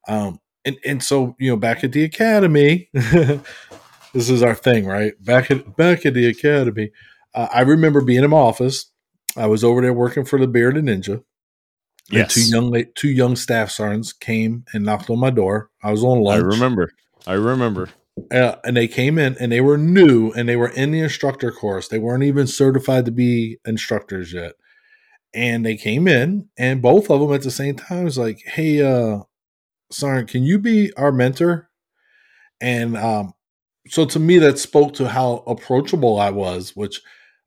Um, and, and so, you know, back at the academy, this is our thing, right? Back at back at the academy, uh, I remember being in my office I was over there working for the Bearded Ninja. Yes. two young two young staff sergeants came and knocked on my door. I was on lunch. I remember. I remember. Uh, and they came in and they were new and they were in the instructor course. They weren't even certified to be instructors yet. And they came in and both of them at the same time was like, "Hey, uh, Sergeant, can you be our mentor?" And um, so to me, that spoke to how approachable I was, which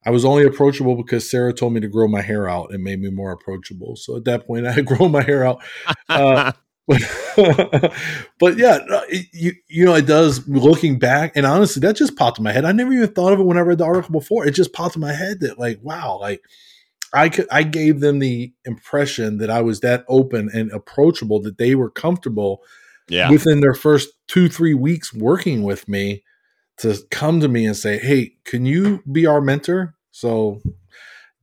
I was only approachable because Sarah told me to grow my hair out and made me more approachable. So at that point, I had grown my hair out. Uh, but, but yeah, it, you you know, it does. Looking back, and honestly, that just popped in my head. I never even thought of it when I read the article before. It just popped in my head that like, wow, like I could, I gave them the impression that I was that open and approachable that they were comfortable. Yeah. Within their first two three weeks working with me, to come to me and say, "Hey, can you be our mentor?" So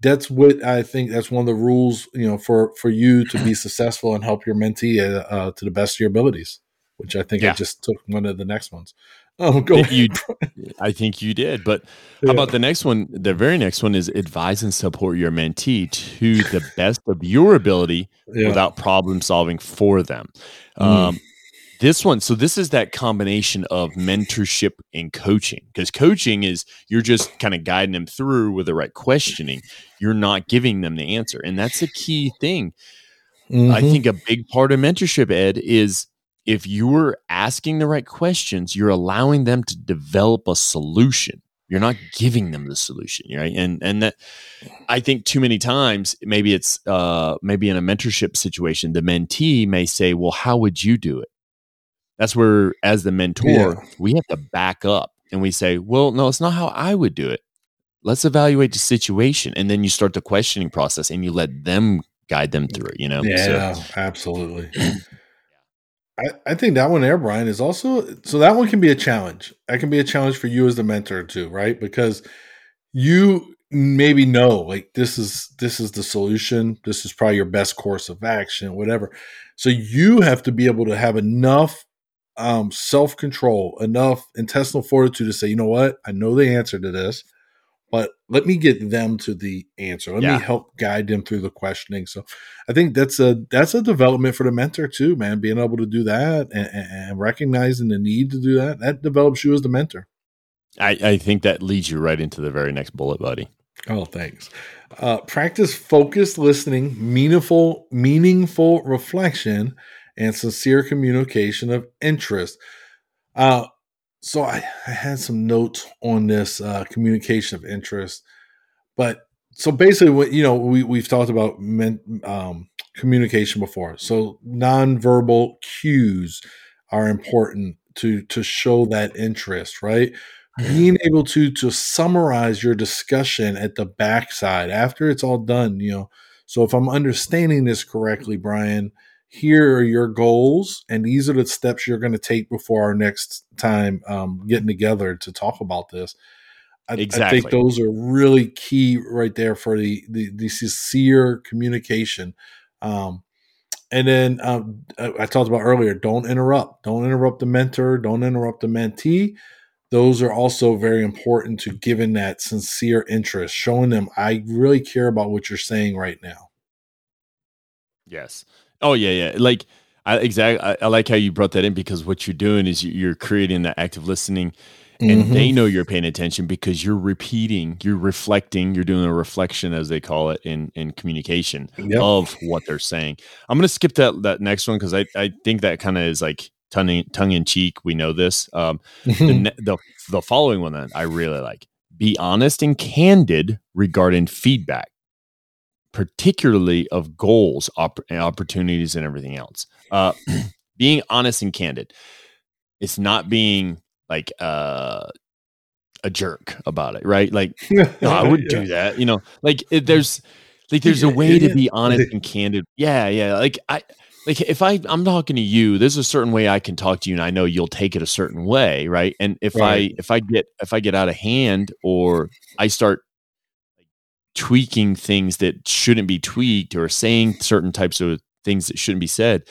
that's what I think. That's one of the rules, you know, for for you to be successful and help your mentee uh, uh, to the best of your abilities. Which I think yeah. I just took one of the next ones. Oh, go you, I think you did. But how yeah. about the next one? The very next one is advise and support your mentee to the best of your ability yeah. without problem solving for them. Mm. This one, so this is that combination of mentorship and coaching because coaching is you're just kind of guiding them through with the right questioning. You're not giving them the answer. And that's a key thing. Mm-hmm. I think a big part of mentorship, Ed, is if you're asking the right questions, you're allowing them to develop a solution. You're not giving them the solution, right? And and that I think too many times, maybe it's uh maybe in a mentorship situation, the mentee may say, Well, how would you do it? That's where as the mentor yeah. we have to back up and we say well no it's not how i would do it. Let's evaluate the situation. And then you start the questioning process and you let them guide them through it you know? Yeah so. absolutely I, I think that one there brian is also so that one can be a challenge. That can be a challenge for you as the mentor too right? Because you maybe know like this is this is the solution. This is probably your best course of action whatever. So you have to be able to have enough um, self control, enough intestinal fortitude to say, you know what, I know the answer to this, but let me get them to the answer. Let yeah. me help guide them through the questioning. So I think that's a that's a development for the mentor too, man. Being able to do that and, and recognizing the need to do that that develops you as the mentor. I, I think that leads you right into the very next bullet, buddy. Oh, thanks. Uh, practice focused listening, meaningful, meaningful reflection, and sincere communication of interest. Uh, so I, I had some notes on this uh, communication of interest, but so basically, what you know, we we've talked about men, um, communication before. So nonverbal cues are important to to show that interest, right? Being able to to summarize your discussion at the backside after it's all done, you know. So if I'm understanding this correctly, Brian, here are your goals, and these are the steps you're going to take before our next time um, getting together to talk about this. I, exactly. I think those are really key right there for the the, the sincere communication. Um, and then um, I, talked about earlier, don't interrupt. Don't interrupt the mentor. Don't interrupt the mentee. Those are also very important to giving that sincere interest, showing them I really care about what you're saying right now. Yes. Oh yeah, yeah. Like I exactly. I, I like how you brought that in because what you're doing is you're creating that active listening and mm-hmm. they know you're paying attention because you're repeating, you're reflecting, you're doing a reflection as they call it in in communication yep. of what they're saying. I'm going to skip that that next one because I I think that kind of is like tongue tongue in cheek. We know this. Um, the, the the following one that I really like: be honest and candid regarding feedback, particularly of goals, op- opportunities, and everything else. Uh, being honest and candid. It's not being like uh a jerk about it, right? Like no, I wouldn't yeah. do that. You know, like it, there's like there's a way to be honest and candid. Yeah, yeah. Like I like if I I'm talking to you, there's a certain way I can talk to you, and I know you'll take it a certain way, right? And if right. I if I get if I get out of hand or I start tweaking things that shouldn't be tweaked or saying certain types of things that shouldn't be said,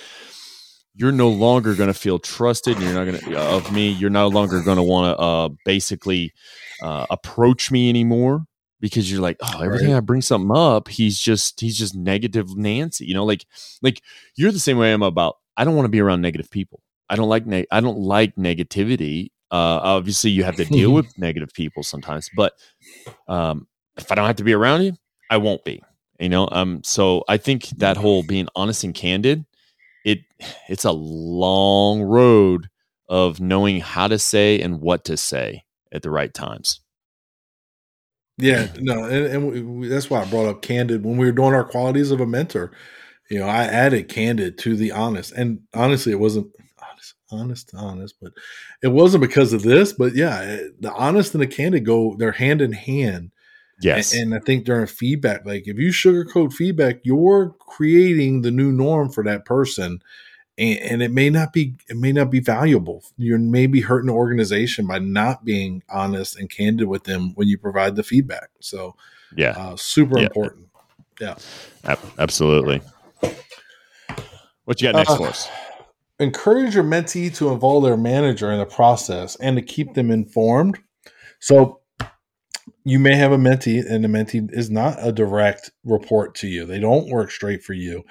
you're no longer going to feel trusted and you're not going to of me. You're no longer going to want to uh, basically uh, approach me anymore because you're like oh everything right. i bring something up he's just he's just negative nancy. You know like like you're the same way i'm about i don't want to be around negative people. I don't like ne- i don't like negativity. Uh, obviously you have to deal with negative people sometimes but um, if i don't have to be around you i won't be you know um so i think that whole being honest and candid it it's a long road of knowing how to say and what to say at the right times. Yeah, no, and, and we, that's why I brought up candid when we were doing our qualities of a mentor. You know, I added candid to the honest, and honestly, it wasn't honest, honest, honest, but it wasn't because of this. But yeah, the honest and the candid go they're hand in hand. Yes. And, and, I think during feedback, like if you sugarcoat feedback, you're creating the new norm for that person. And, and it may not be it may not be valuable. You're maybe hurting the organization by not being honest and candid with them when you provide the feedback. So yeah, uh, super yeah. important. Yeah, absolutely. What you got next uh, for us? Encourage your mentee to involve their manager in the process and to keep them informed. So you may have a mentee and the mentee is not a direct report to you. They don't work straight for you.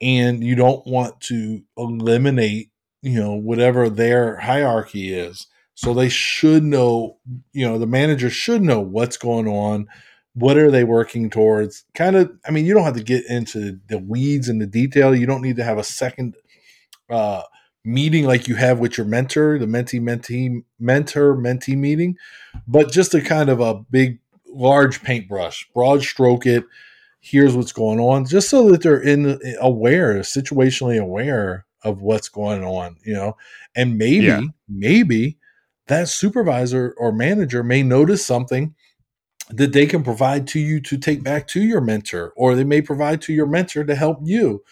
And you don't want to eliminate, you know, whatever their hierarchy is. So they should know, you know, the manager should know what's going on, what are they working towards. Kind of, I mean, you don't have to get into the weeds and the detail. You don't need to have a second uh meeting like you have with your mentor, the mentee mentee mentor mentee meeting, but just a kind of a big large paintbrush, broad stroke it. Here's what's going on, just so that they're in aware, situationally aware of what's going on, you know, and maybe yeah. maybe that supervisor or manager may notice something that they can provide to you to take back to your mentor, or they may provide to your mentor to help you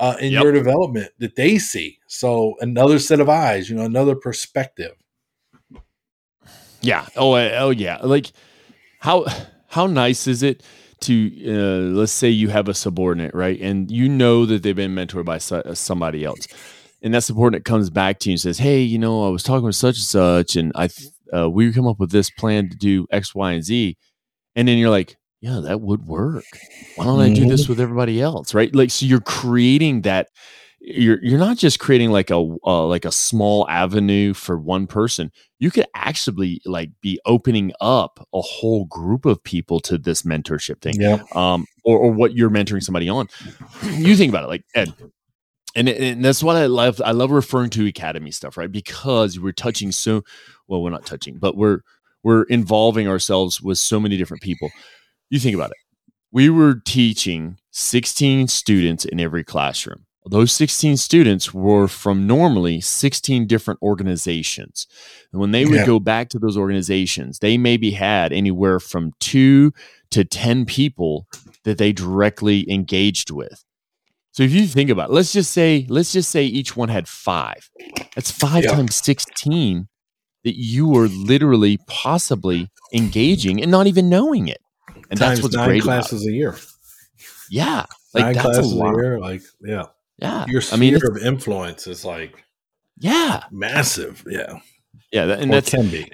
uh, in yep. your development that they see. So another set of eyes, you know, another perspective. Yeah. Oh. Oh. Yeah. Like how how nice is it to uh, let's say you have a subordinate, right, and you know that they've been mentored by somebody else, and that subordinate comes back to you and says, "Hey, you know, I was talking with such and such, and I uh, we come up with this plan to do X, Y, and Z," and then you're like, yeah, that would work. Why don't I do this mm-hmm. with everybody else? Right. Like, so you're creating that. You're you're not just creating like a uh, like a small avenue for one person. You could actually like be opening up a whole group of people to this mentorship thing. Yeah. Um. Or, or what you're mentoring somebody on. you think about it, like Ed. and, and that's what I love. I love referring to academy stuff, right? Because we're touching so well. We're not touching, but we're we're involving ourselves with so many different people. You think about it. We were teaching 16 students in every classroom. Those 16 students were from normally 16 different organizations. And when they would yeah. go back to those organizations, they maybe had anywhere from two to 10 people that they directly engaged with. So if you think about it, let's just say, let's just say each one had five. That's five yeah. times 16 that you were literally possibly engaging and not even knowing it. And times that's what's nine great. classes a year. Yeah. Like nine that's classes a, lot. a year. Like, yeah. Yeah. Your sphere I mean, of influence is like yeah, massive. Yeah. Yeah. And that can be.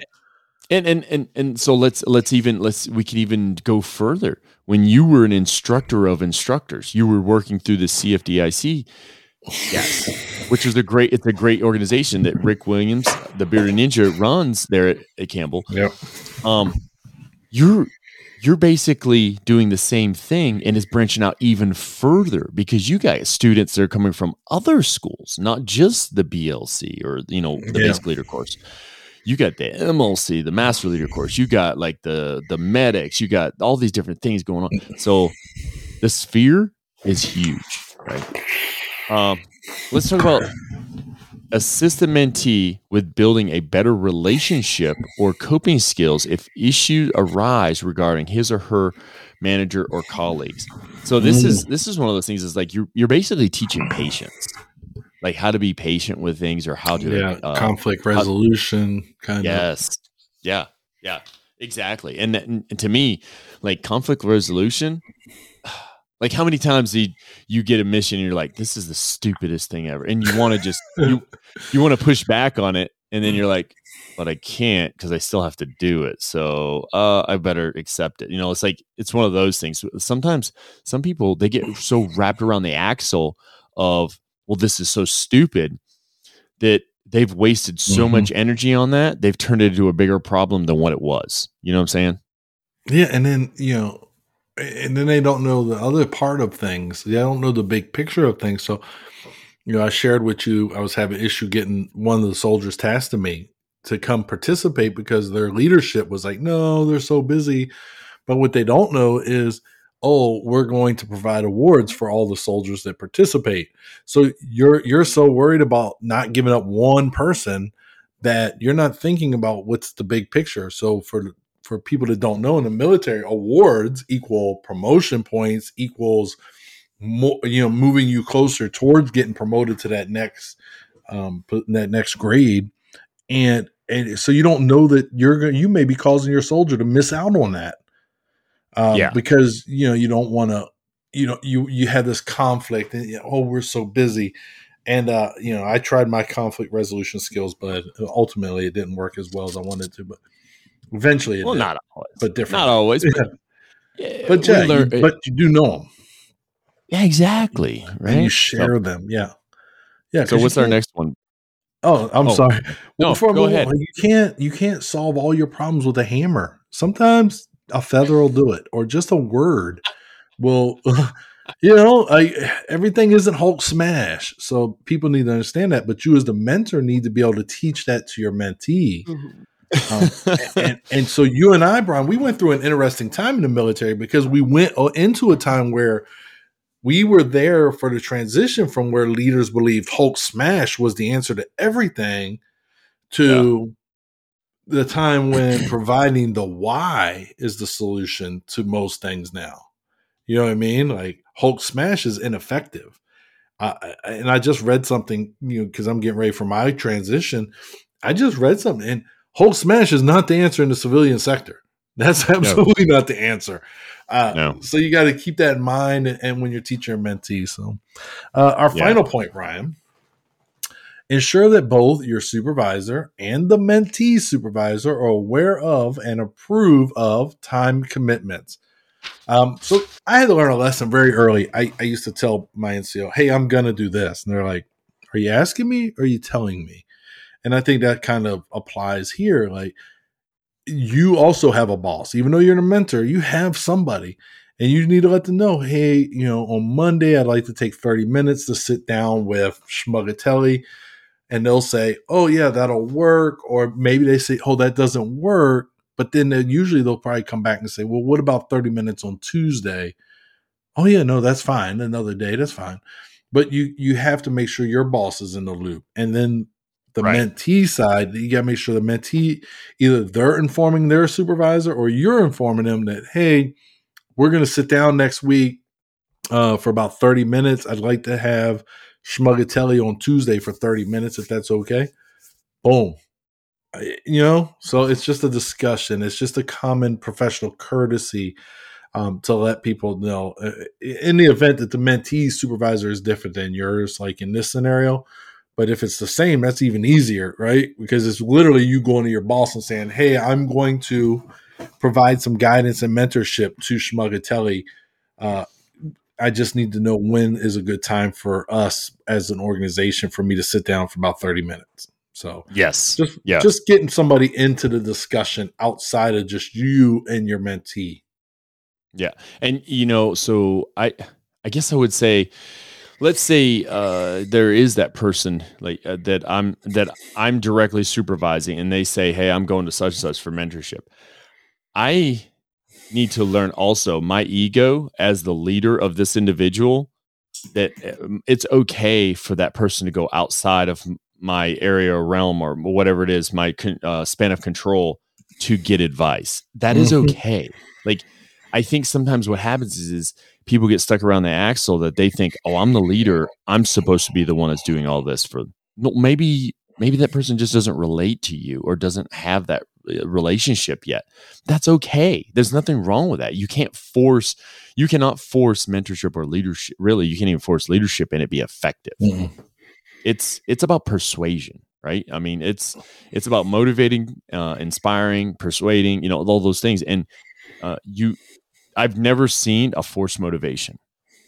And, and and and so let's let's even let's we can even go further. When you were an instructor of instructors, you were working through the CFDIC, yes, which is a great it's a great organization that Rick Williams, the Bearded Ninja, runs there at, at Campbell. Yeah, Um, you're you're basically doing the same thing and is branching out even further because you guys students that are coming from other schools, not just the BLC or you know the yeah. basic leader course you got the MLC, the master leader course, you got like the the medics, you got all these different things going on. So the sphere is huge, right? Um, let's talk about assist the mentee with building a better relationship or coping skills if issues arise regarding his or her manager or colleagues. So this is mm. this is one of those things is like you're you're basically teaching patience like how to be patient with things or how to yeah uh, conflict resolution how, kind yes. of yes yeah yeah exactly and, and, to me like conflict resolution like how many times did you get a mission and you're like this is the stupidest thing ever and you want to just you you want to push back on it and then you're like but I can't because I still have to do it. So uh, I better accept it. You know, it's like it's one of those things. Sometimes some people they get so wrapped around the axle of well, this is so stupid that they've wasted so mm-hmm. much energy on that. They've turned it into a bigger problem than what it was. You know what I'm saying? Yeah. And then, you know, and then they don't know the other part of things. They don't know the big picture of things. So, you know, I shared with you, I was having issue getting one of the soldiers tasked to me to come participate because their leadership was like, no, they're so busy. But what they don't know is oh, we're going to provide awards for all the soldiers that participate. So you're you're so worried about not giving up one person that you're not thinking about what's the big picture. So for for people that don't know in the military, awards equal promotion points equals more, you know, moving you closer towards getting promoted to that next um that next grade. And and so you don't know that you're going you may be causing your soldier to miss out on that um, yeah. because you know you don't want to you know you you have this conflict and you know, oh we're so busy and uh, you know i tried my conflict resolution skills but ultimately it didn't work as well as i wanted to but eventually well did, not always but different not always but yeah, but, yeah learn, you, but you do know them yeah exactly right and you share so, them yeah yeah so what's our next one Oh, I'm oh. sorry. No, Before go ahead. On, you can't you can't solve all your problems with a hammer. Sometimes a feather will do it, or just a word will. You know, I, everything isn't Hulk smash, so people need to understand that. But you, as the mentor, need to be able to teach that to your mentee. Mm-hmm. Um, and, and, so you and I, Brian, we went through an interesting time in the military because we went uh, into a time where we were there for the transition from where leaders believed Hulk smash was the answer to everything to the time when providing the why is the solution to most things now. You know what I mean? Like Hulk smash is ineffective. Uh, and I just read something, you know, because I'm getting ready for my transition. I just read something, and Hulk smash is not the answer in the civilian sector. That's absolutely no. not the answer. Uh, no. So you got to keep that in mind, and, and, when you're teaching your mentee. So, uh, our yeah. final point, Ryan, Ensure that both your supervisor and the mentee supervisor are aware of and approve of time commitments. Um, so I had to learn a lesson very early. I, I used to tell my NCO, hey, I'm going to do this. And they're like, are you asking me or are you telling me? And I think that kind of applies here. Like, you also have a boss, even though you're a mentor, you have somebody. And you need to let them know, hey, you know, on Monday, I'd like to take 30 minutes to sit down with Schmugatelli. And they'll say, oh, yeah, that'll work. Or maybe they say, oh, that doesn't work. But then usually they'll probably come back and say, well, what about 30 minutes on Tuesday? Oh, yeah, no, that's fine. Another day, that's fine. But you you have to make sure your boss is in the loop. And then the right. mentee side, you got to make sure the mentee either they're informing their supervisor or you're informing them that, hey, we're going to sit down next week uh, for about 30 minutes. I'd like to have Schmugatelli on Tuesday for 30 minutes, if that's okay. Boom. You know, so it's just a discussion. It's just a common professional courtesy um, to let people know uh, in the event that the mentee supervisor is different than yours, like in this scenario. But if it's the same, that's even easier, right? Because it's literally you going to your boss and saying, Hey, I'm going to provide some guidance and mentorship to Schmugatelli. Uh, I just need to know when is a good time for us as an organization for me to sit down for about 30 minutes. So yes, just yeah. just getting somebody into the discussion outside of just you and your mentee. Yeah, and you know, so I I guess I would say, let's say uh, there is that person like uh, that I'm that I'm directly supervising, and they say, hey, I'm going to such and such for mentorship. I need to learn also my ego as the leader of this individual that um, it's okay for that person to go outside of my area or realm or whatever it is, my uh, span of control to get advice. That is mm-hmm. okay. Like, I think sometimes what happens is, is people get stuck around the axle that they think, oh, I'm the leader. I'm supposed to be the one that's doing all this for. No, maybe maybe that person just doesn't relate to you or doesn't have that relationship yet. That's okay. There's nothing wrong with that. You can't force, you cannot force mentorship or leadership. Really, you can't even force leadership and it be effective. Mm-hmm. It's it's about persuasion, right? I mean, it's it's about motivating, uh, inspiring, persuading. You know, all those things. And uh, you, I've never seen a forced motivation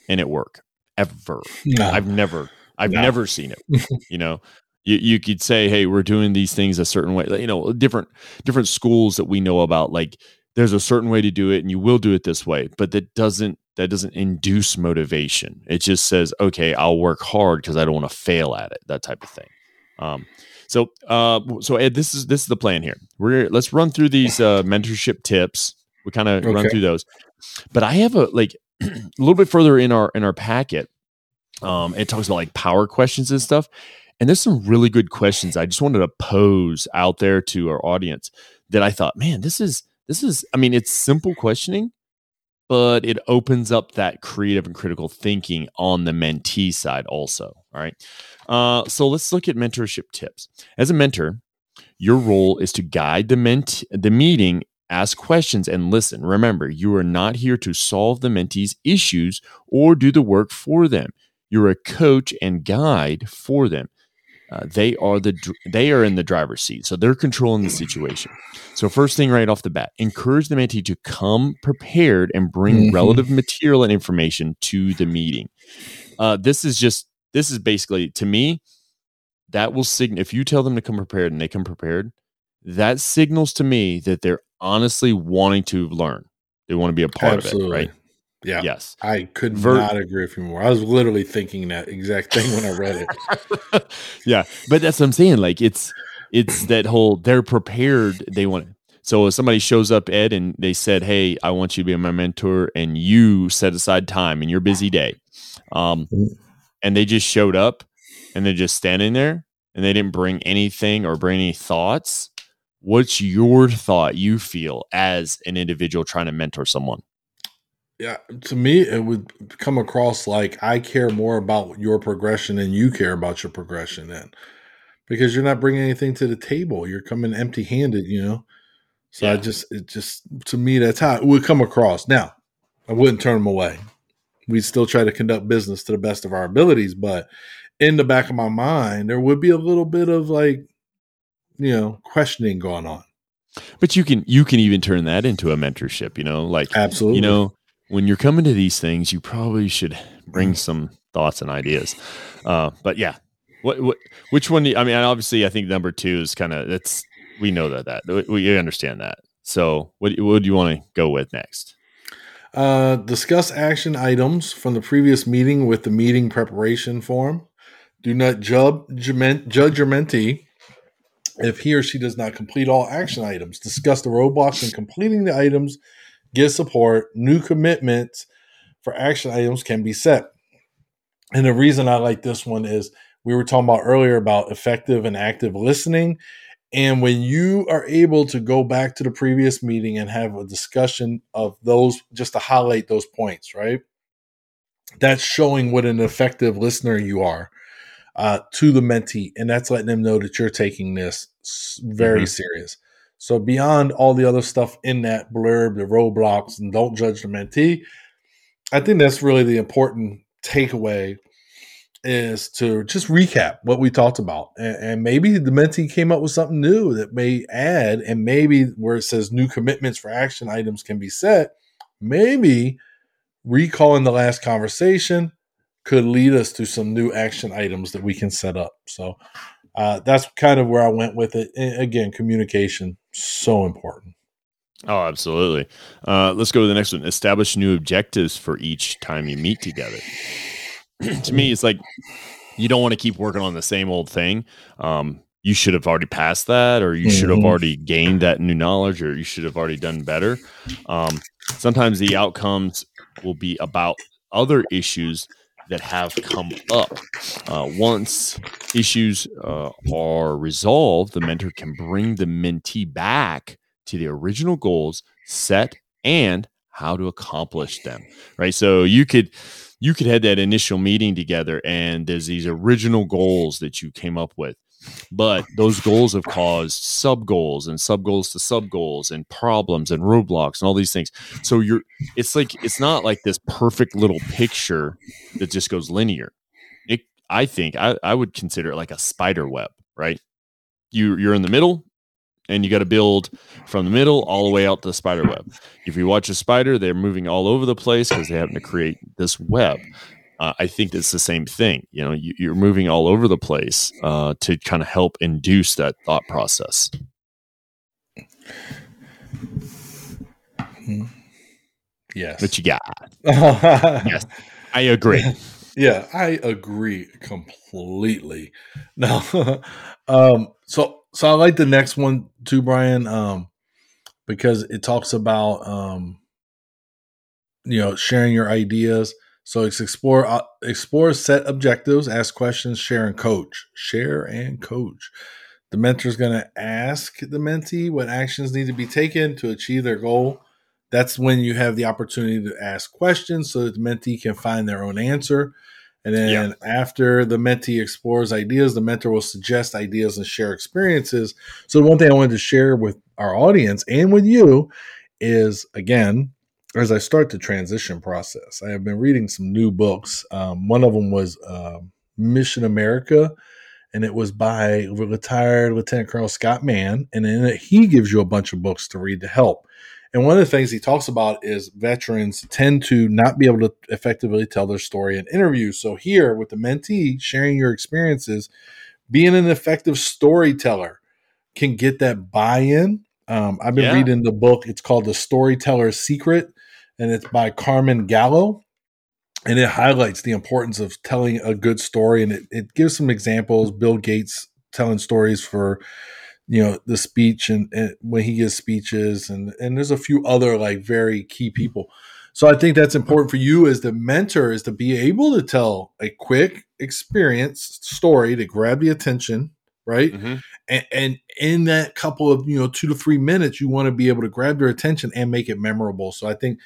and it work ever. No. I've never. I've no. never seen it. You know, you, you could say hey we're doing these things a certain way you know different different schools that we know about like there's a certain way to do it and you will do it this way but that doesn't that doesn't induce motivation it just says okay i'll work hard because i don't want to fail at it that type of thing um, so uh, so ed this is this is the plan here we're let's run through these uh, mentorship tips we kind of okay. run through those but i have a like a little bit further in our in our packet um, it talks about like power questions and stuff and there's some really good questions I just wanted to pose out there to our audience that I thought, man, this is this is I mean, it's simple questioning, but it opens up that creative and critical thinking on the mentee side also. All right. Uh, so let's look at mentorship tips. As a mentor, your role is to guide the ment the meeting, ask questions, and listen. Remember, you are not here to solve the mentee's issues or do the work for them. You're a coach and guide for them. Uh, they are the they are in the driver's seat, so they're controlling the situation. So first thing right off the bat, encourage the mentee to come prepared and bring mm-hmm. relative material and information to the meeting. Uh, this is just this is basically to me that will signal if you tell them to come prepared and they come prepared, that signals to me that they're honestly wanting to learn. They want to be a part Absolutely. of it, right? Yeah. Yes. I could Ver- not agree with you more. I was literally thinking that exact thing when I read it. yeah. But that's what I'm saying. Like it's it's that whole they're prepared. They want it. so if somebody shows up, Ed, and they said, Hey, I want you to be my mentor, and you set aside time in your busy day. Um, mm-hmm. and they just showed up and they're just standing there and they didn't bring anything or bring any thoughts. What's your thought you feel as an individual trying to mentor someone? Yeah, to me, it would come across like I care more about your progression than you care about your progression. Then, because you're not bringing anything to the table, you're coming empty-handed. You know, so yeah. I just, it just to me, that's how it would come across. Now, I wouldn't turn them away. We'd still try to conduct business to the best of our abilities, but in the back of my mind, there would be a little bit of like, you know, questioning going on. But you can you can even turn that into a mentorship, you know, like absolutely, you know, when you're coming to these things, you probably should bring mm. some thoughts and ideas. Uh, but yeah, what, what, which one? I mean, obviously, I think number two is kind of that's we know that that we, we understand that. So, what what do you want to go with next? Uh, discuss action items from the previous meeting with the meeting preparation form. Do not judge, judge your mentee if he or she does not complete all action items. Discuss the roadblocks in completing the items. Give support. New commitments for action items can be set. And the reason I like this one is we were talking about earlier about effective and active listening. And when you are able to go back to the previous meeting and have a discussion of those, just to highlight those points, right? That's showing what an effective listener you are uh, to the mentee. And that's letting them know that you're taking this very mm-hmm. serious. So, beyond all the other stuff in that blurb, the roadblocks, and don't judge the mentee, I think that's really the important takeaway is to just recap what we talked about. And, and, maybe the mentee came up with something new that may add, and maybe where it says new commitments for action items can be set, maybe recalling the last conversation could lead us to some new action items that we can set up. So uh, that's kind of where I went with it. And again, communication, so important. Oh, absolutely. Uh, let's go to the next one. Establish new objectives for each time you meet together. to me, it's like you don't want to keep working on the same old thing. Um, you should have already passed that, or you mm-hmm. should have mm-hmm. already gained that new knowledge, or you should have already done better. Um, sometimes the outcomes will be about other issues that have come up. Uh, once issues uh, are resolved, the mentor can bring the mentee back to the original goals set and how to accomplish them. Right. So you could you could have that initial meeting together and there's these original goals that you came up with but those goals have caused sub goals and sub goals to sub goals and problems and roadblocks and all these things. So you're it's like it's not like this perfect little picture that just goes linear. It i think i, I would consider it like a spider web right? You you're in the middle and you got to build from the middle all the way out to the spider web. If you watch a spider, they're moving all over the place because they happen to create this web uh, I think it's the same thing. You know, you, are moving all over the place uh, to kind of help induce that thought process. Yes. What you got? yes, I agree. Yeah, I agree completely. No, um, so so I like the next one too, Brian, um, because it talks about um, you know sharing your ideas so it's explore uh, explore set objectives, ask questions, share and coach. Share and coach. The mentor is going to ask the mentee what actions need to be taken to achieve their goal. That's when you have the opportunity to ask questions so that the mentee can find their own answer. And then yeah. after the mentee explores ideas, the mentor will suggest ideas and share experiences. So, one thing I wanted to share with our audience and with you is again, as I start the transition process, I have been reading some new books. Um, one of them was uh, Mission America, and it was by retired Lieutenant Colonel Scott Mann. And in it, he gives you a bunch of books to read to help. And one of the things he talks about is veterans tend to not be able to effectively tell their story in interviews. So, here with the mentee, sharing your experiences, being an effective storyteller can get that buy in. Um, I've been yeah. reading the book. It's called The Storyteller's Secret and it's by Carmine Gallo. And it highlights the importance of telling a good story, and it, it gives some examples. Bill Gates telling stories for, you know, the speech and, and when he gives speeches, and and there's a few other like very key people. So I think that's important for you as the mentor is to be able to tell a quick experience story to grab the attention, right? Mm-hmm. And, and, in that couple of you know two to three minutes, you want to be able to grab their attention and make it memorable. So I think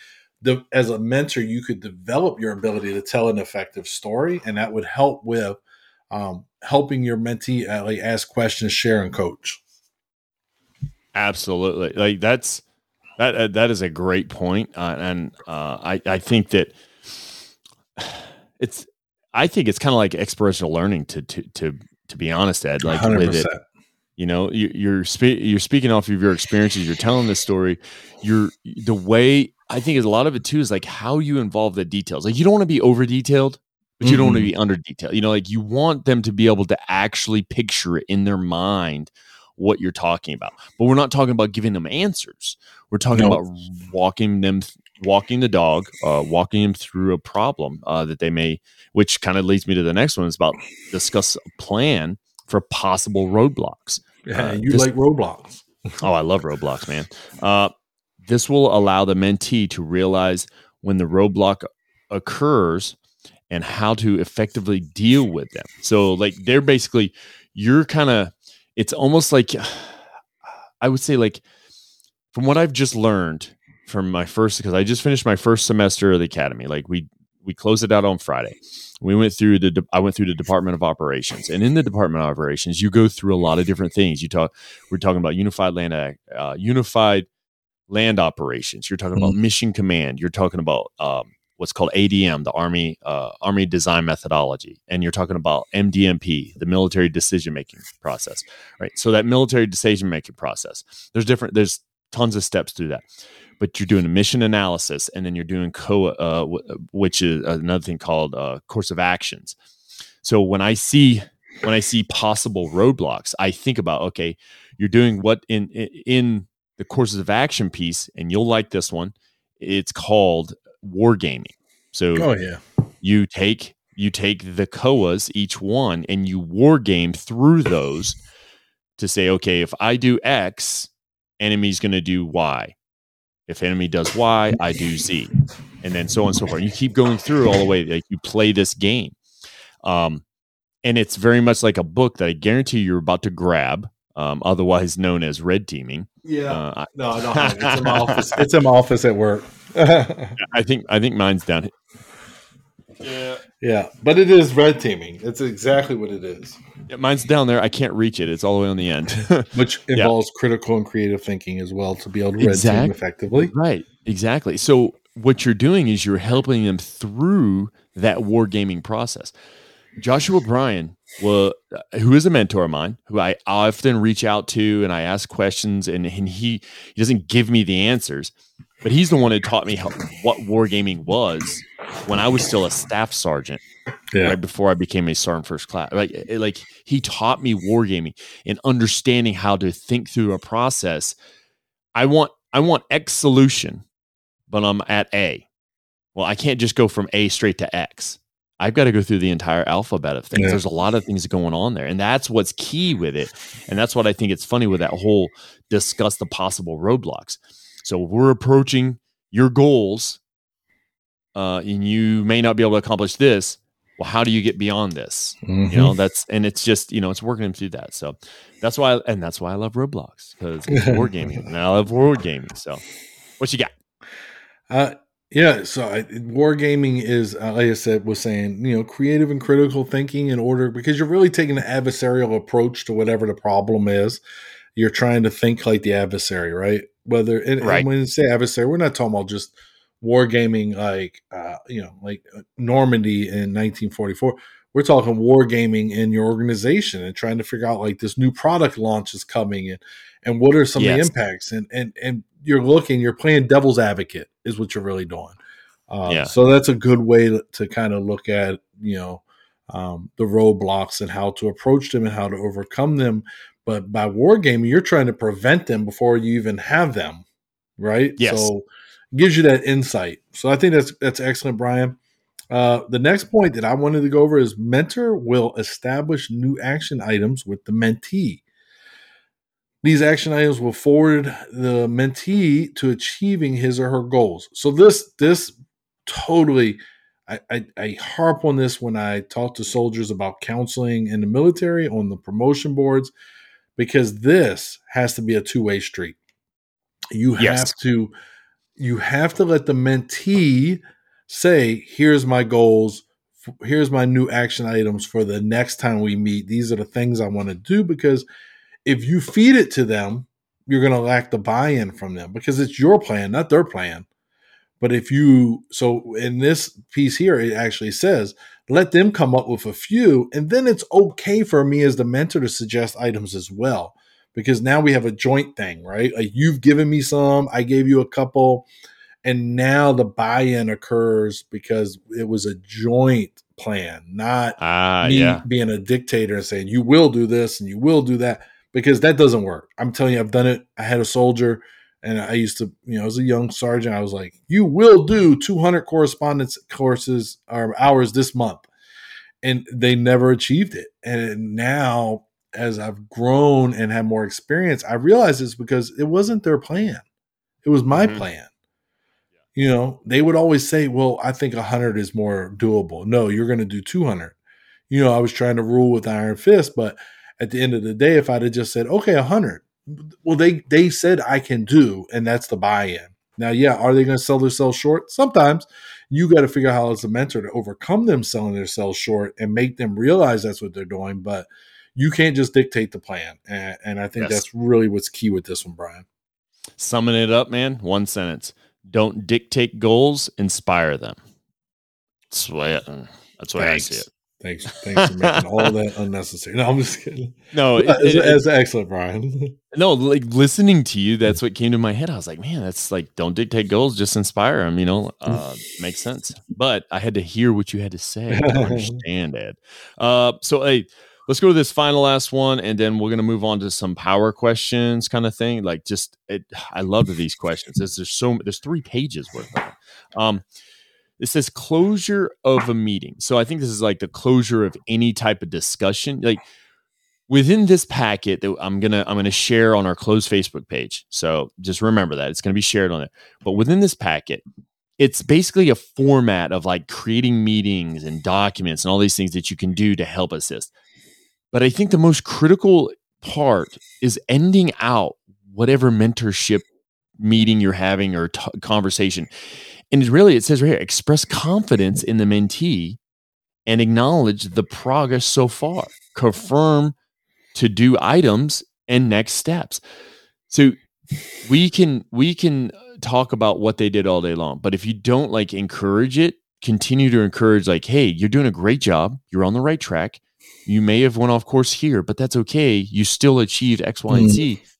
the, as a mentor, you could develop your ability to tell an effective story, and that would help with um, helping your mentee uh, like ask questions, share, and coach. Absolutely, like that's that uh, that is a great point. Uh, and uh, I I think that it's I think it's kind of like experiential learning to to to to be honest, Ed. Like 100%. with it, you know, you, you're spe- you're speaking off of your experiences. You're telling this story. You're the way I think a lot of it too is like how you involve the details. Like you don't want to be over detailed, but you mm-hmm. don't want to be under detailed. You know, like you want them to be able to actually picture it in their mind what you're talking about. But we're not talking about giving them answers. We're talking about walking them walking the dog, uh, walking him through a problem uh, that they may, which kind of leads me to the next one. Is about discuss a plan for possible roadblocks. Yeah, uh, you this, like roadblocks. oh, I love roadblocks, man. This will allow the mentee to realize when the roadblock occurs and how to effectively deal with them. So, like, they're basically, you're kind of, it's almost like, I would say, like, from what I've just learned from my first, because I just finished my first semester of the academy. Like, we, we closed it out on Friday. We went through the I went through the Department of Operations, and in the Department of Operations, you go through a lot of different things. You talk we're talking about unified land uh, unified land operations. You're talking mm-hmm. about mission command. You're talking about um, what's called ADM, the Army uh, Army Design Methodology, and you're talking about MDMP, the military decision making process. Right. So that military decision making process, there's different. There's tons of steps through that but you're doing a mission analysis and then you're doing co uh, which is another thing called uh, course of actions so when i see when i see possible roadblocks i think about okay you're doing what in in the courses of action piece and you'll like this one. It's called wargaming. So oh yeah. you take you take the COAs each one and you war game through those to say okay if i do x enemy's going to do y. If enemy does Y, I do Z, and then so on and so forth. And you keep going through all the way. Like you play this game, um, and it's very much like a book that I guarantee you're about to grab, um, otherwise known as red teaming. Yeah, uh, no, no, it's in my office. It's in my office at work. I think I think mine's down. Yeah, yeah, but it is red teaming. It's exactly what it is. Yeah, mine's down there. I can't reach it. It's all the way on the end, which involves yeah. critical and creative thinking as well to be able to red exactly. team effectively. Right. Exactly. So what you're doing is you're helping them through that wargaming process. Joshua Bryan, well, uh, who is a mentor of mine, who I often reach out to and I ask questions, and, and he he doesn't give me the answers, but he's the one who taught me how, what wargaming was when I was still a staff sergeant yeah. right before I became a sergeant first class. Like, eh, eh, like he taught me wargaming and understanding how to think through a process. I want, I want X solution, but I'm at A. Well, I can't just go from A straight to X. I've got to go through the entire alphabet of things. Yeah. There's a lot of things going on there. And that's what's key with it. And that's what I think it's funny with that whole discuss the possible roadblocks. So we're approaching your goals uh, and you may not be able to accomplish this well how do you get beyond this mm-hmm. you know mm-hmm. that's and it's just you know it's working them through that so that's why and that's why i love roadblocks because it's war gaming and i love war gaming so what you got uh yeah so I, war gaming is uh, like i said was saying you know creative and critical thinking in order because you're really taking an adversarial approach to whatever the problem is you're trying to think like the adversary right whether and, right. and when you say adversary we're not talking about just wargaming like uh, you know like uh, Normandy in 1944. We're talking wargaming in your organization and trying to figure out like this new product launch is coming and and what are some yes. of the impacts and and and you're looking you're playing devil's advocate is what you're really doing. Um, yeah. So that's a good way to, to kind of look at you know um, the roadblocks and how to approach them and how to overcome them. But by wargaming, you're trying to prevent them before you even have them, right? Yes. So gives you that insight. So I think that's that's excellent, Brian. Uh, the next point that I wanted to go over is mentor will establish new action items with the mentee. These action items will forward the mentee to achieving his or her goals. So this this totally I, I, I harp on this when I talk to soldiers about counseling in the military on the promotion boards because this has to be a two-way street. You yes. have to you have to let the mentee say, here's my goals, here's my new action items for the next time we meet. These are the things I want to do because if you feed it to them, you're going to lack the buy-in from them because it's your plan, not their plan. But if you so in this piece here, it actually says, let them come up with a few, and then it's okay for me as the mentor to suggest items as well because now we have a joint thing, right? Like you've given me some, I gave you a couple, and now the buy-in occurs because it was a joint plan, not uh, me yeah. being a dictator and saying you will do this and you will do that because that doesn't work. I'm telling you, I've done it. I had a soldier And I used to, you know, as a young sergeant, I was like, you will do 200 correspondence courses or hours this month. And they never achieved it. And now, as I've grown and had more experience, I realize it's because it wasn't their plan. It was my mm-hmm. plan. You know, they would always say, well, I think 100 is more doable. No, you're going to do 200. You know, I was trying to rule with iron fist, but at the end of the day, if I'd have just said, okay, 100, well, they they said I can do, and that's the buy-in. Now, yeah, are they going to sell themselves short? Sometimes you got to figure out how as a mentor to overcome them selling themselves short and make them realize that's what they're doing. But you can't just dictate the plan, and, and I think yes. that's really what's key with this one, Brian. Summing it up, man. One sentence: Don't dictate goals, inspire them. That's why. That's why I see it. Thanks, thanks for making all that unnecessary. No, I'm just kidding. No, it, it, it's excellent, Brian. No, like listening to you, that's what came to my head. I was like, man, that's like, don't dictate goals, just inspire them. You know, uh, makes sense. But I had to hear what you had to say to understand it. Uh, so, hey, let's go to this final last one, and then we're gonna move on to some power questions, kind of thing. Like, just it, I love these questions. There's, there's so there's three pages worth of them. Um, it says closure of a meeting. So I think this is like the closure of any type of discussion. Like within this packet that I'm gonna I'm gonna share on our closed Facebook page. So just remember that it's gonna be shared on it. But within this packet, it's basically a format of like creating meetings and documents and all these things that you can do to help assist. But I think the most critical part is ending out whatever mentorship meeting you're having or t- conversation and really, it says right here express confidence in the mentee and acknowledge the progress so far, confirm to do items and next steps. So we can we can talk about what they did all day long, but if you don't like encourage it, continue to encourage like, hey, you're doing a great job, you're on the right track. You may have went off course here, but that's okay. You still achieved X, Y, and Z. Mm-hmm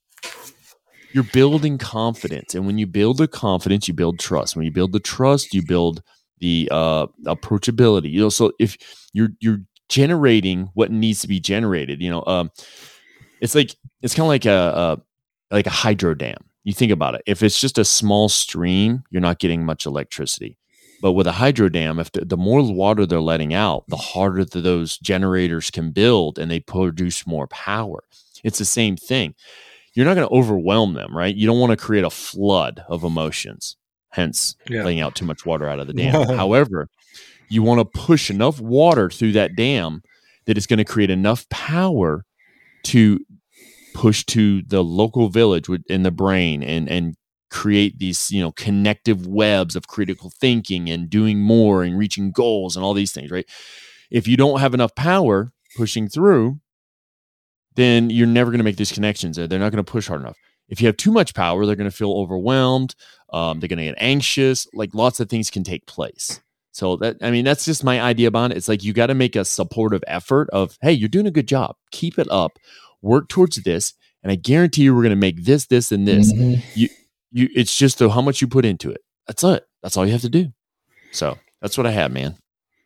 you're building confidence. And when you build the confidence you build trust. When you build the trust you build the uh, approachability. You know so if you're you're generating what needs to be generated you know um, it's like it's kind of like a, a like a hydro dam. You think about it. If it's just a small stream you're not getting much electricity. But with a hydro dam if the, the more water they're letting out the harder those generators can build and they produce more power. It's the same thing you're not going to overwhelm them, right? You don't want to create a flood of emotions, hence yeah. laying out too much water out of the dam. However, you want to push enough water through that dam that it's going to create enough power to push to the local village in the brain and and create these you know connective webs of critical thinking and doing more and reaching goals and all these things right if you don't have enough power pushing through then you're never going to make these connections. They're not going to push hard enough. If you have too much power, they're going to feel overwhelmed. Um, they're going to get anxious. Like lots of things can take place. So that I mean, that's just my idea about it. It's like you got to make a supportive effort of, hey, you're doing a good job. Keep it up. Work towards this, and I guarantee you, we're going to make this, this, and this. Mm-hmm. You, you. It's just how much you put into it. That's it. That's all you have to do. So that's what I have, man.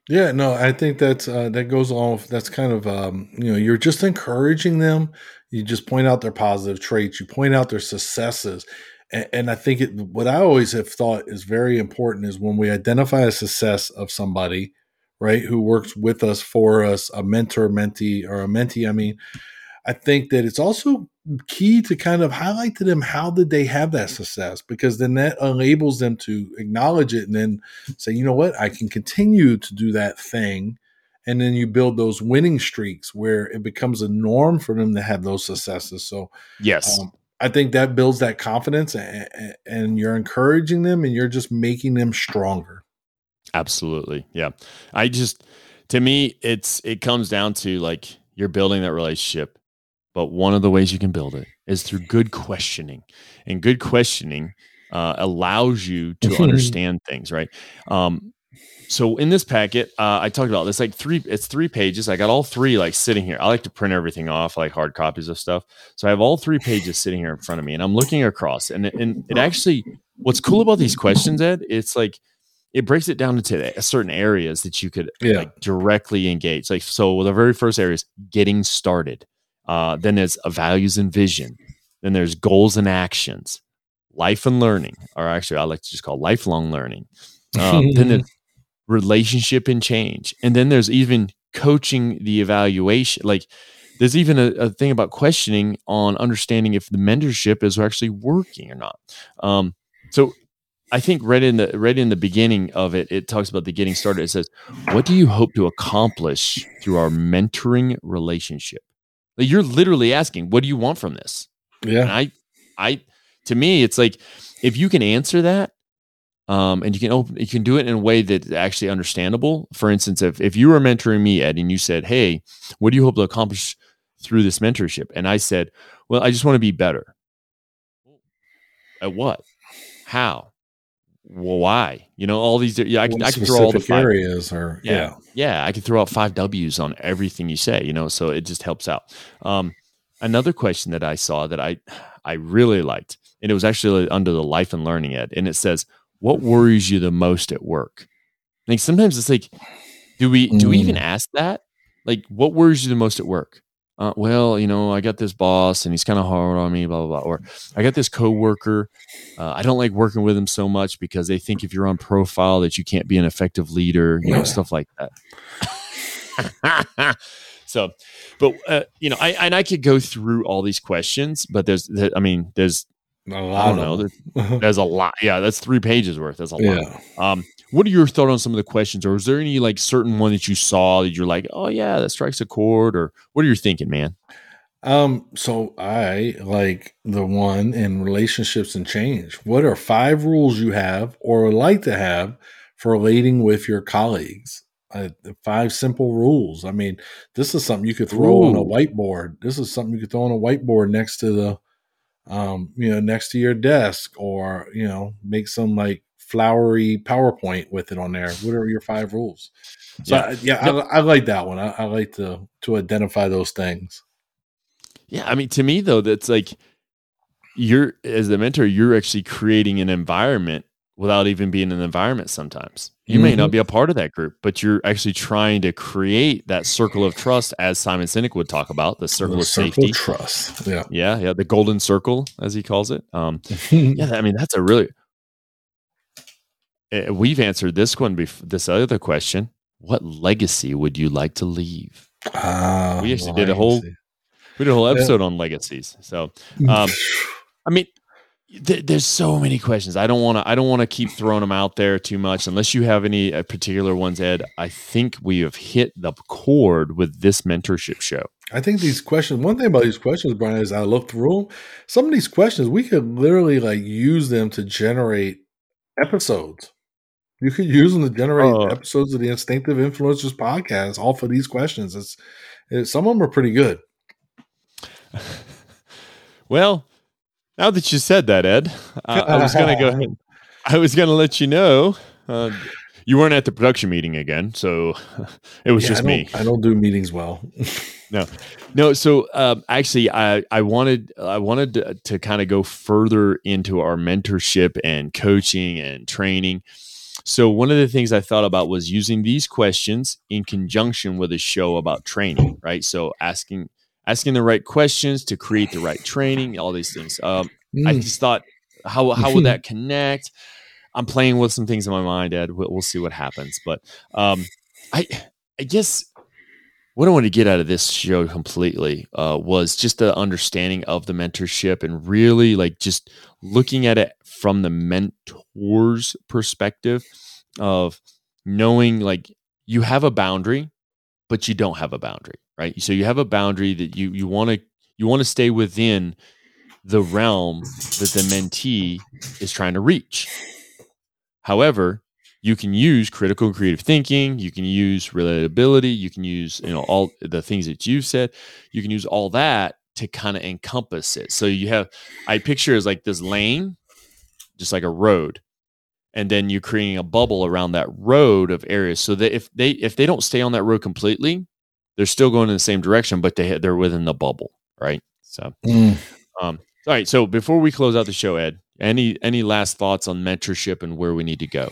Yeah, no, I think that's uh, that goes along. With, that's kind of um, you know you're just encouraging them. You just point out their positive traits. You point out their successes, and, and I think it, what I always have thought is very important is when we identify a success of somebody, right, who works with us for us, a mentor, mentee, or a mentee. I mean, I think that it's also key to kind of highlight to them how did they have that success because then that enables them to acknowledge it and then say you know what? I can continue to do that thing. And then you build those winning streaks where it becomes a norm for them to have those successes. So yes. um, i think that builds that confidence and, and you're encouraging them and you're just making them stronger. Absolutely. Yeah. I just to me it's it comes down to like you're building that relationship but one of the ways you can build it is through good questioning. And good questioning uh, allows you to understand things, right? Um, so in this packet, uh, I talked about this like three. It's three pages. I got all three like sitting here. I like to print everything off, like hard copies of stuff. So I have all three pages sitting here in front of me, and I'm looking across. And and it actually, what's cool about these questions, Ed? It's like it breaks it down into certain areas that you could yeah. like directly engage. Like so, the very first area is getting started. Uh, then there's values and vision. Then there's goals and actions. life and learning, or actually, I like to just call lifelong learning. Um, then there's relationship and change, and then there's even coaching the evaluation. Like there's even a, a, thing about questioning on understanding if the mentorship is actually working or not. Um, so I think right in the right in the beginning of it, it talks about the getting started. It says, "What do you hope to accomplish through our mentoring relationship?" Like you're literally asking, "What do you want from this?" Yeah. And I, I, to me, it's like if you can answer that, um, and you can open, you can do it in a way that's actually understandable. For instance, if if you were mentoring me, Ed, and you said, "Hey, what do you hope to accomplish through this mentorship?" and I said, "Well, I just want to be better." At what? How? Well, why? You know, all these. Yeah, I can, I can throw all the five, areas, or yeah, yeah, yeah, I can throw out five W's on everything you say. You know, so it just helps out. Um, another question that I saw that I I really liked, and it was actually under the life and learning ed, and it says, "What worries you the most at work?" Like sometimes it's like, do we do we even mm. ask that? Like, what worries you the most at work? Uh, well, you know, I got this boss and he's kind of hard on me, blah, blah, blah. Or I got this coworker. Uh, I don't like working with him so much because they think if you're on profile that you can't be an effective leader, you know, stuff like that. so, but, uh, you know, I, and I could go through all these questions, but there's, there, I mean, there's, I don't know. There's, there's, a lot. Yeah, that's three pages worth. That's a yeah. lot. Um, what are your thoughts on some of the questions, or is there any like certain one that you saw that you're like, oh yeah, that strikes a chord, or what are you thinking, man? Um, so I like the one in relationships and change. What are five rules you have or would like to have for relating with your colleagues? Uh, five simple rules. I mean, this is something you could throw Ooh. on a whiteboard. This is something you could throw on a whiteboard next to the, um, you know, next to your desk, or you know, make some like flowery PowerPoint with it on there. What are your five rules? So yeah, I, yeah, I, I, like that one. I, I, like to to identify those things. Yeah, I mean, to me though, that's like you're as the mentor, you're actually creating an environment without even being in an environment. Sometimes you mm-hmm. may not mm-hmm. be a part of that group, but you're actually trying to create that circle of trust, as Simon Sinek would talk about, the circle the of circle safety, of trust. Yeah, yeah, yeah, the golden circle, as he calls it. Um, yeah, I mean, that's a really we've answered this one before this other question what legacy would you like to leave uh, we actually did a whole we did a whole episode yeah. on legacies so um, i mean th- there's so many questions i don't want to i don't want to keep throwing them out there too much unless you have any uh, particular ones ed i think we have hit the chord with this mentorship show I think these questions, one thing about these questions, Brian, is I looked through them. Some of these questions, we could literally like use them to generate episodes. You could use them to generate uh, episodes of the Instinctive Influencers podcast off of these questions. It's, it's some of them are pretty good. well, now that you said that, Ed, uh, I was going to go ahead. I was going to let you know. Uh, you weren't at the production meeting again, so it was yeah, just I me. I don't do meetings well. no, no. So um, actually, I I wanted I wanted to, to kind of go further into our mentorship and coaching and training. So one of the things I thought about was using these questions in conjunction with a show about training, right? So asking asking the right questions to create the right training, all these things. Um, mm. I just thought, how how would that connect? I'm playing with some things in my mind, Ed. We'll, we'll see what happens, but um, I I guess what I wanted to get out of this show completely uh, was just the understanding of the mentorship and really like just looking at it from the mentor's perspective of knowing like you have a boundary but you don't have a boundary right? So you have a boundary that you you want to you want to stay within the realm that the mentee is trying to reach. However you can use critical and creative thinking you can use relatability you can use you know all the things that you've said. You can use all that to kind of encompass it. So you have i picture as like this lane just like a road and then you're creating a bubble around that road of areas so that if they if they don't stay on that road completely they're still going in the same direction but they they're within the bubble right? So mm. um all right so before we close out the show ed any any last thoughts on mentorship and where we need to go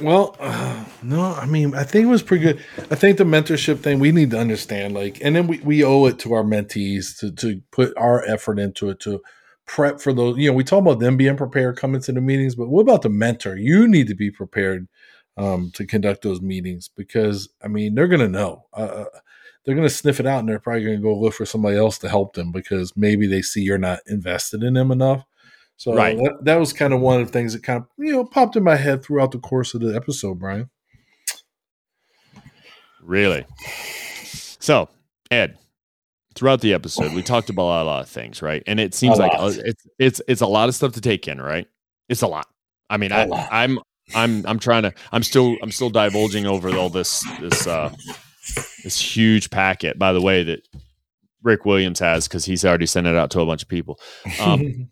well, uh, no, I mean, I think it was pretty good. I think the mentorship thing we need to understand, like, and then we, we owe it to our mentees to, to put our effort into it to prep for those. You know, we talk about them being prepared coming to the meetings, but what about the mentor? You need to be prepared um, to conduct those meetings because I mean they're going to know. Uh, uh they're going to sniff it out, and they're probably going to go look for somebody else to help them because maybe they see you're not invested in them enough. So right. that, that was kind of one of the things that kind of you know popped in my head throughout the course of the episode, Brian. Really? So, Ed, throughout the episode, we talked about a lot of things, right? And it seems like it's it's it's a lot of stuff to take in, right? It's a lot. I mean, I, I'm I'm I'm trying to I'm still I'm still divulging over all this this uh this huge packet, by the way, that Rick Williams has because he's already sent it out to a bunch of people. Um,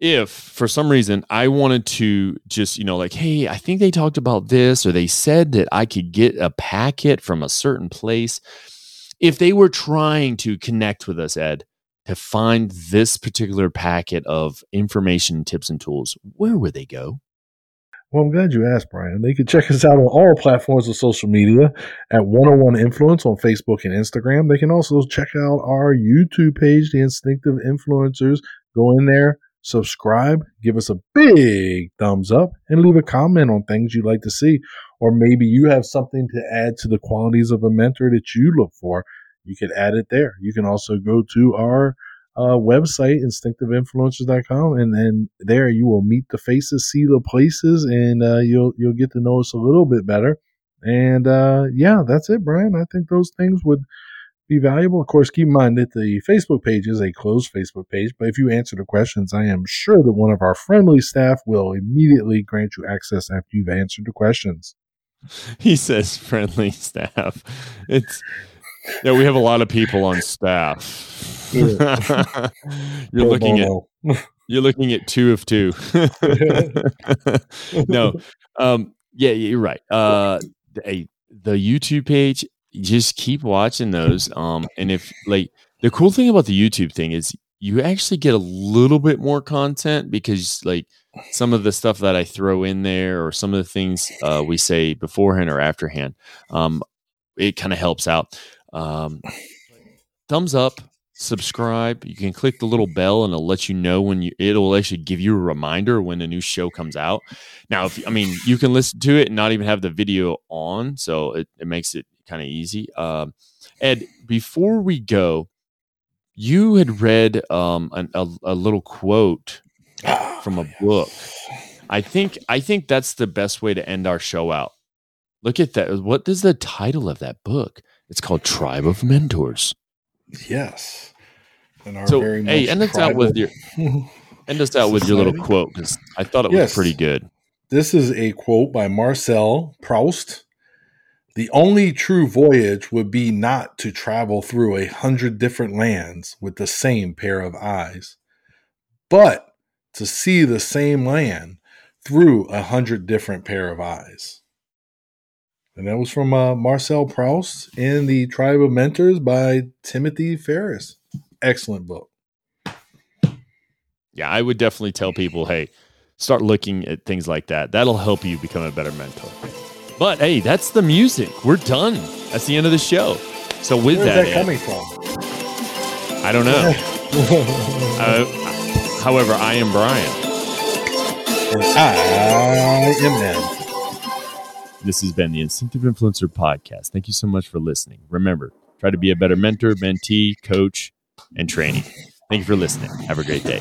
if for some reason I wanted to just, you know, like, hey, I think they talked about this, or they said that I could get a packet from a certain place. If they were trying to connect with us, Ed, to find this particular packet of information, tips, and tools, where would they go? Well, I'm glad you asked, Brian. They can check us out on all platforms of social media at 101 Influence on Facebook and Instagram. They can also check out our YouTube page, The Instinctive Influencers. Go in there, subscribe, give us a big thumbs up, and leave a comment on things you'd like to see. Or maybe you have something to add to the qualities of a mentor that you look for. You can add it there. You can also go to our uh, website, instinctiveinfluencers.com, and then there you will meet the faces, see the places, and uh, you'll you'll get to know us a little bit better. And uh, yeah, that's it, Brian. I think those things would be valuable. Of course, keep in mind that the Facebook page is a closed Facebook page, but if you answer the questions, I am sure that one of our friendly staff will immediately grant you access after you've answered the questions. He says friendly staff. It's yeah, we have a lot of people on staff. you're looking at you're looking at two of two. no, um, yeah, you're right. Uh, a, the YouTube page, just keep watching those. Um, and if like the cool thing about the YouTube thing is you actually get a little bit more content because like some of the stuff that I throw in there or some of the things uh, we say beforehand or afterhand, um, it kind of helps out. Um, thumbs up, subscribe. You can click the little bell and it'll let you know when you, it'll actually give you a reminder when a new show comes out. Now, if, I mean, you can listen to it and not even have the video on. So it, it makes it kind of easy. Um, Ed, before we go, you had read um, an, a, a, little quote from a book. I think I think that's the best way to end our show out. Look at that. What is the title of that book? It's called Tribe of Mentors. Yes. And our so, hey, end us out with your end us out with your little quote because I thought it yes. was pretty good. This is a quote by Marcel Proust. The only true voyage would be not to travel through a hundred different lands with the same pair of eyes, but to see the same land through a hundred different pair of eyes. And that was from uh, Marcel Proust in The Tribe of Mentors by Timothy Ferriss. Excellent book. Yeah, I would definitely tell people hey, start looking at things like that. That'll help you become a better mentor. But hey, that's the music. We're done. That's the end of the show. So with Where's that, that coming from? I don't know. uh, however, I am Brian. And I am Ed. This has been the Instinctive Influencer Podcast. Thank you so much for listening. Remember, try to be a better mentor, mentee, coach, and trainee. Thank you for listening. Have a great day.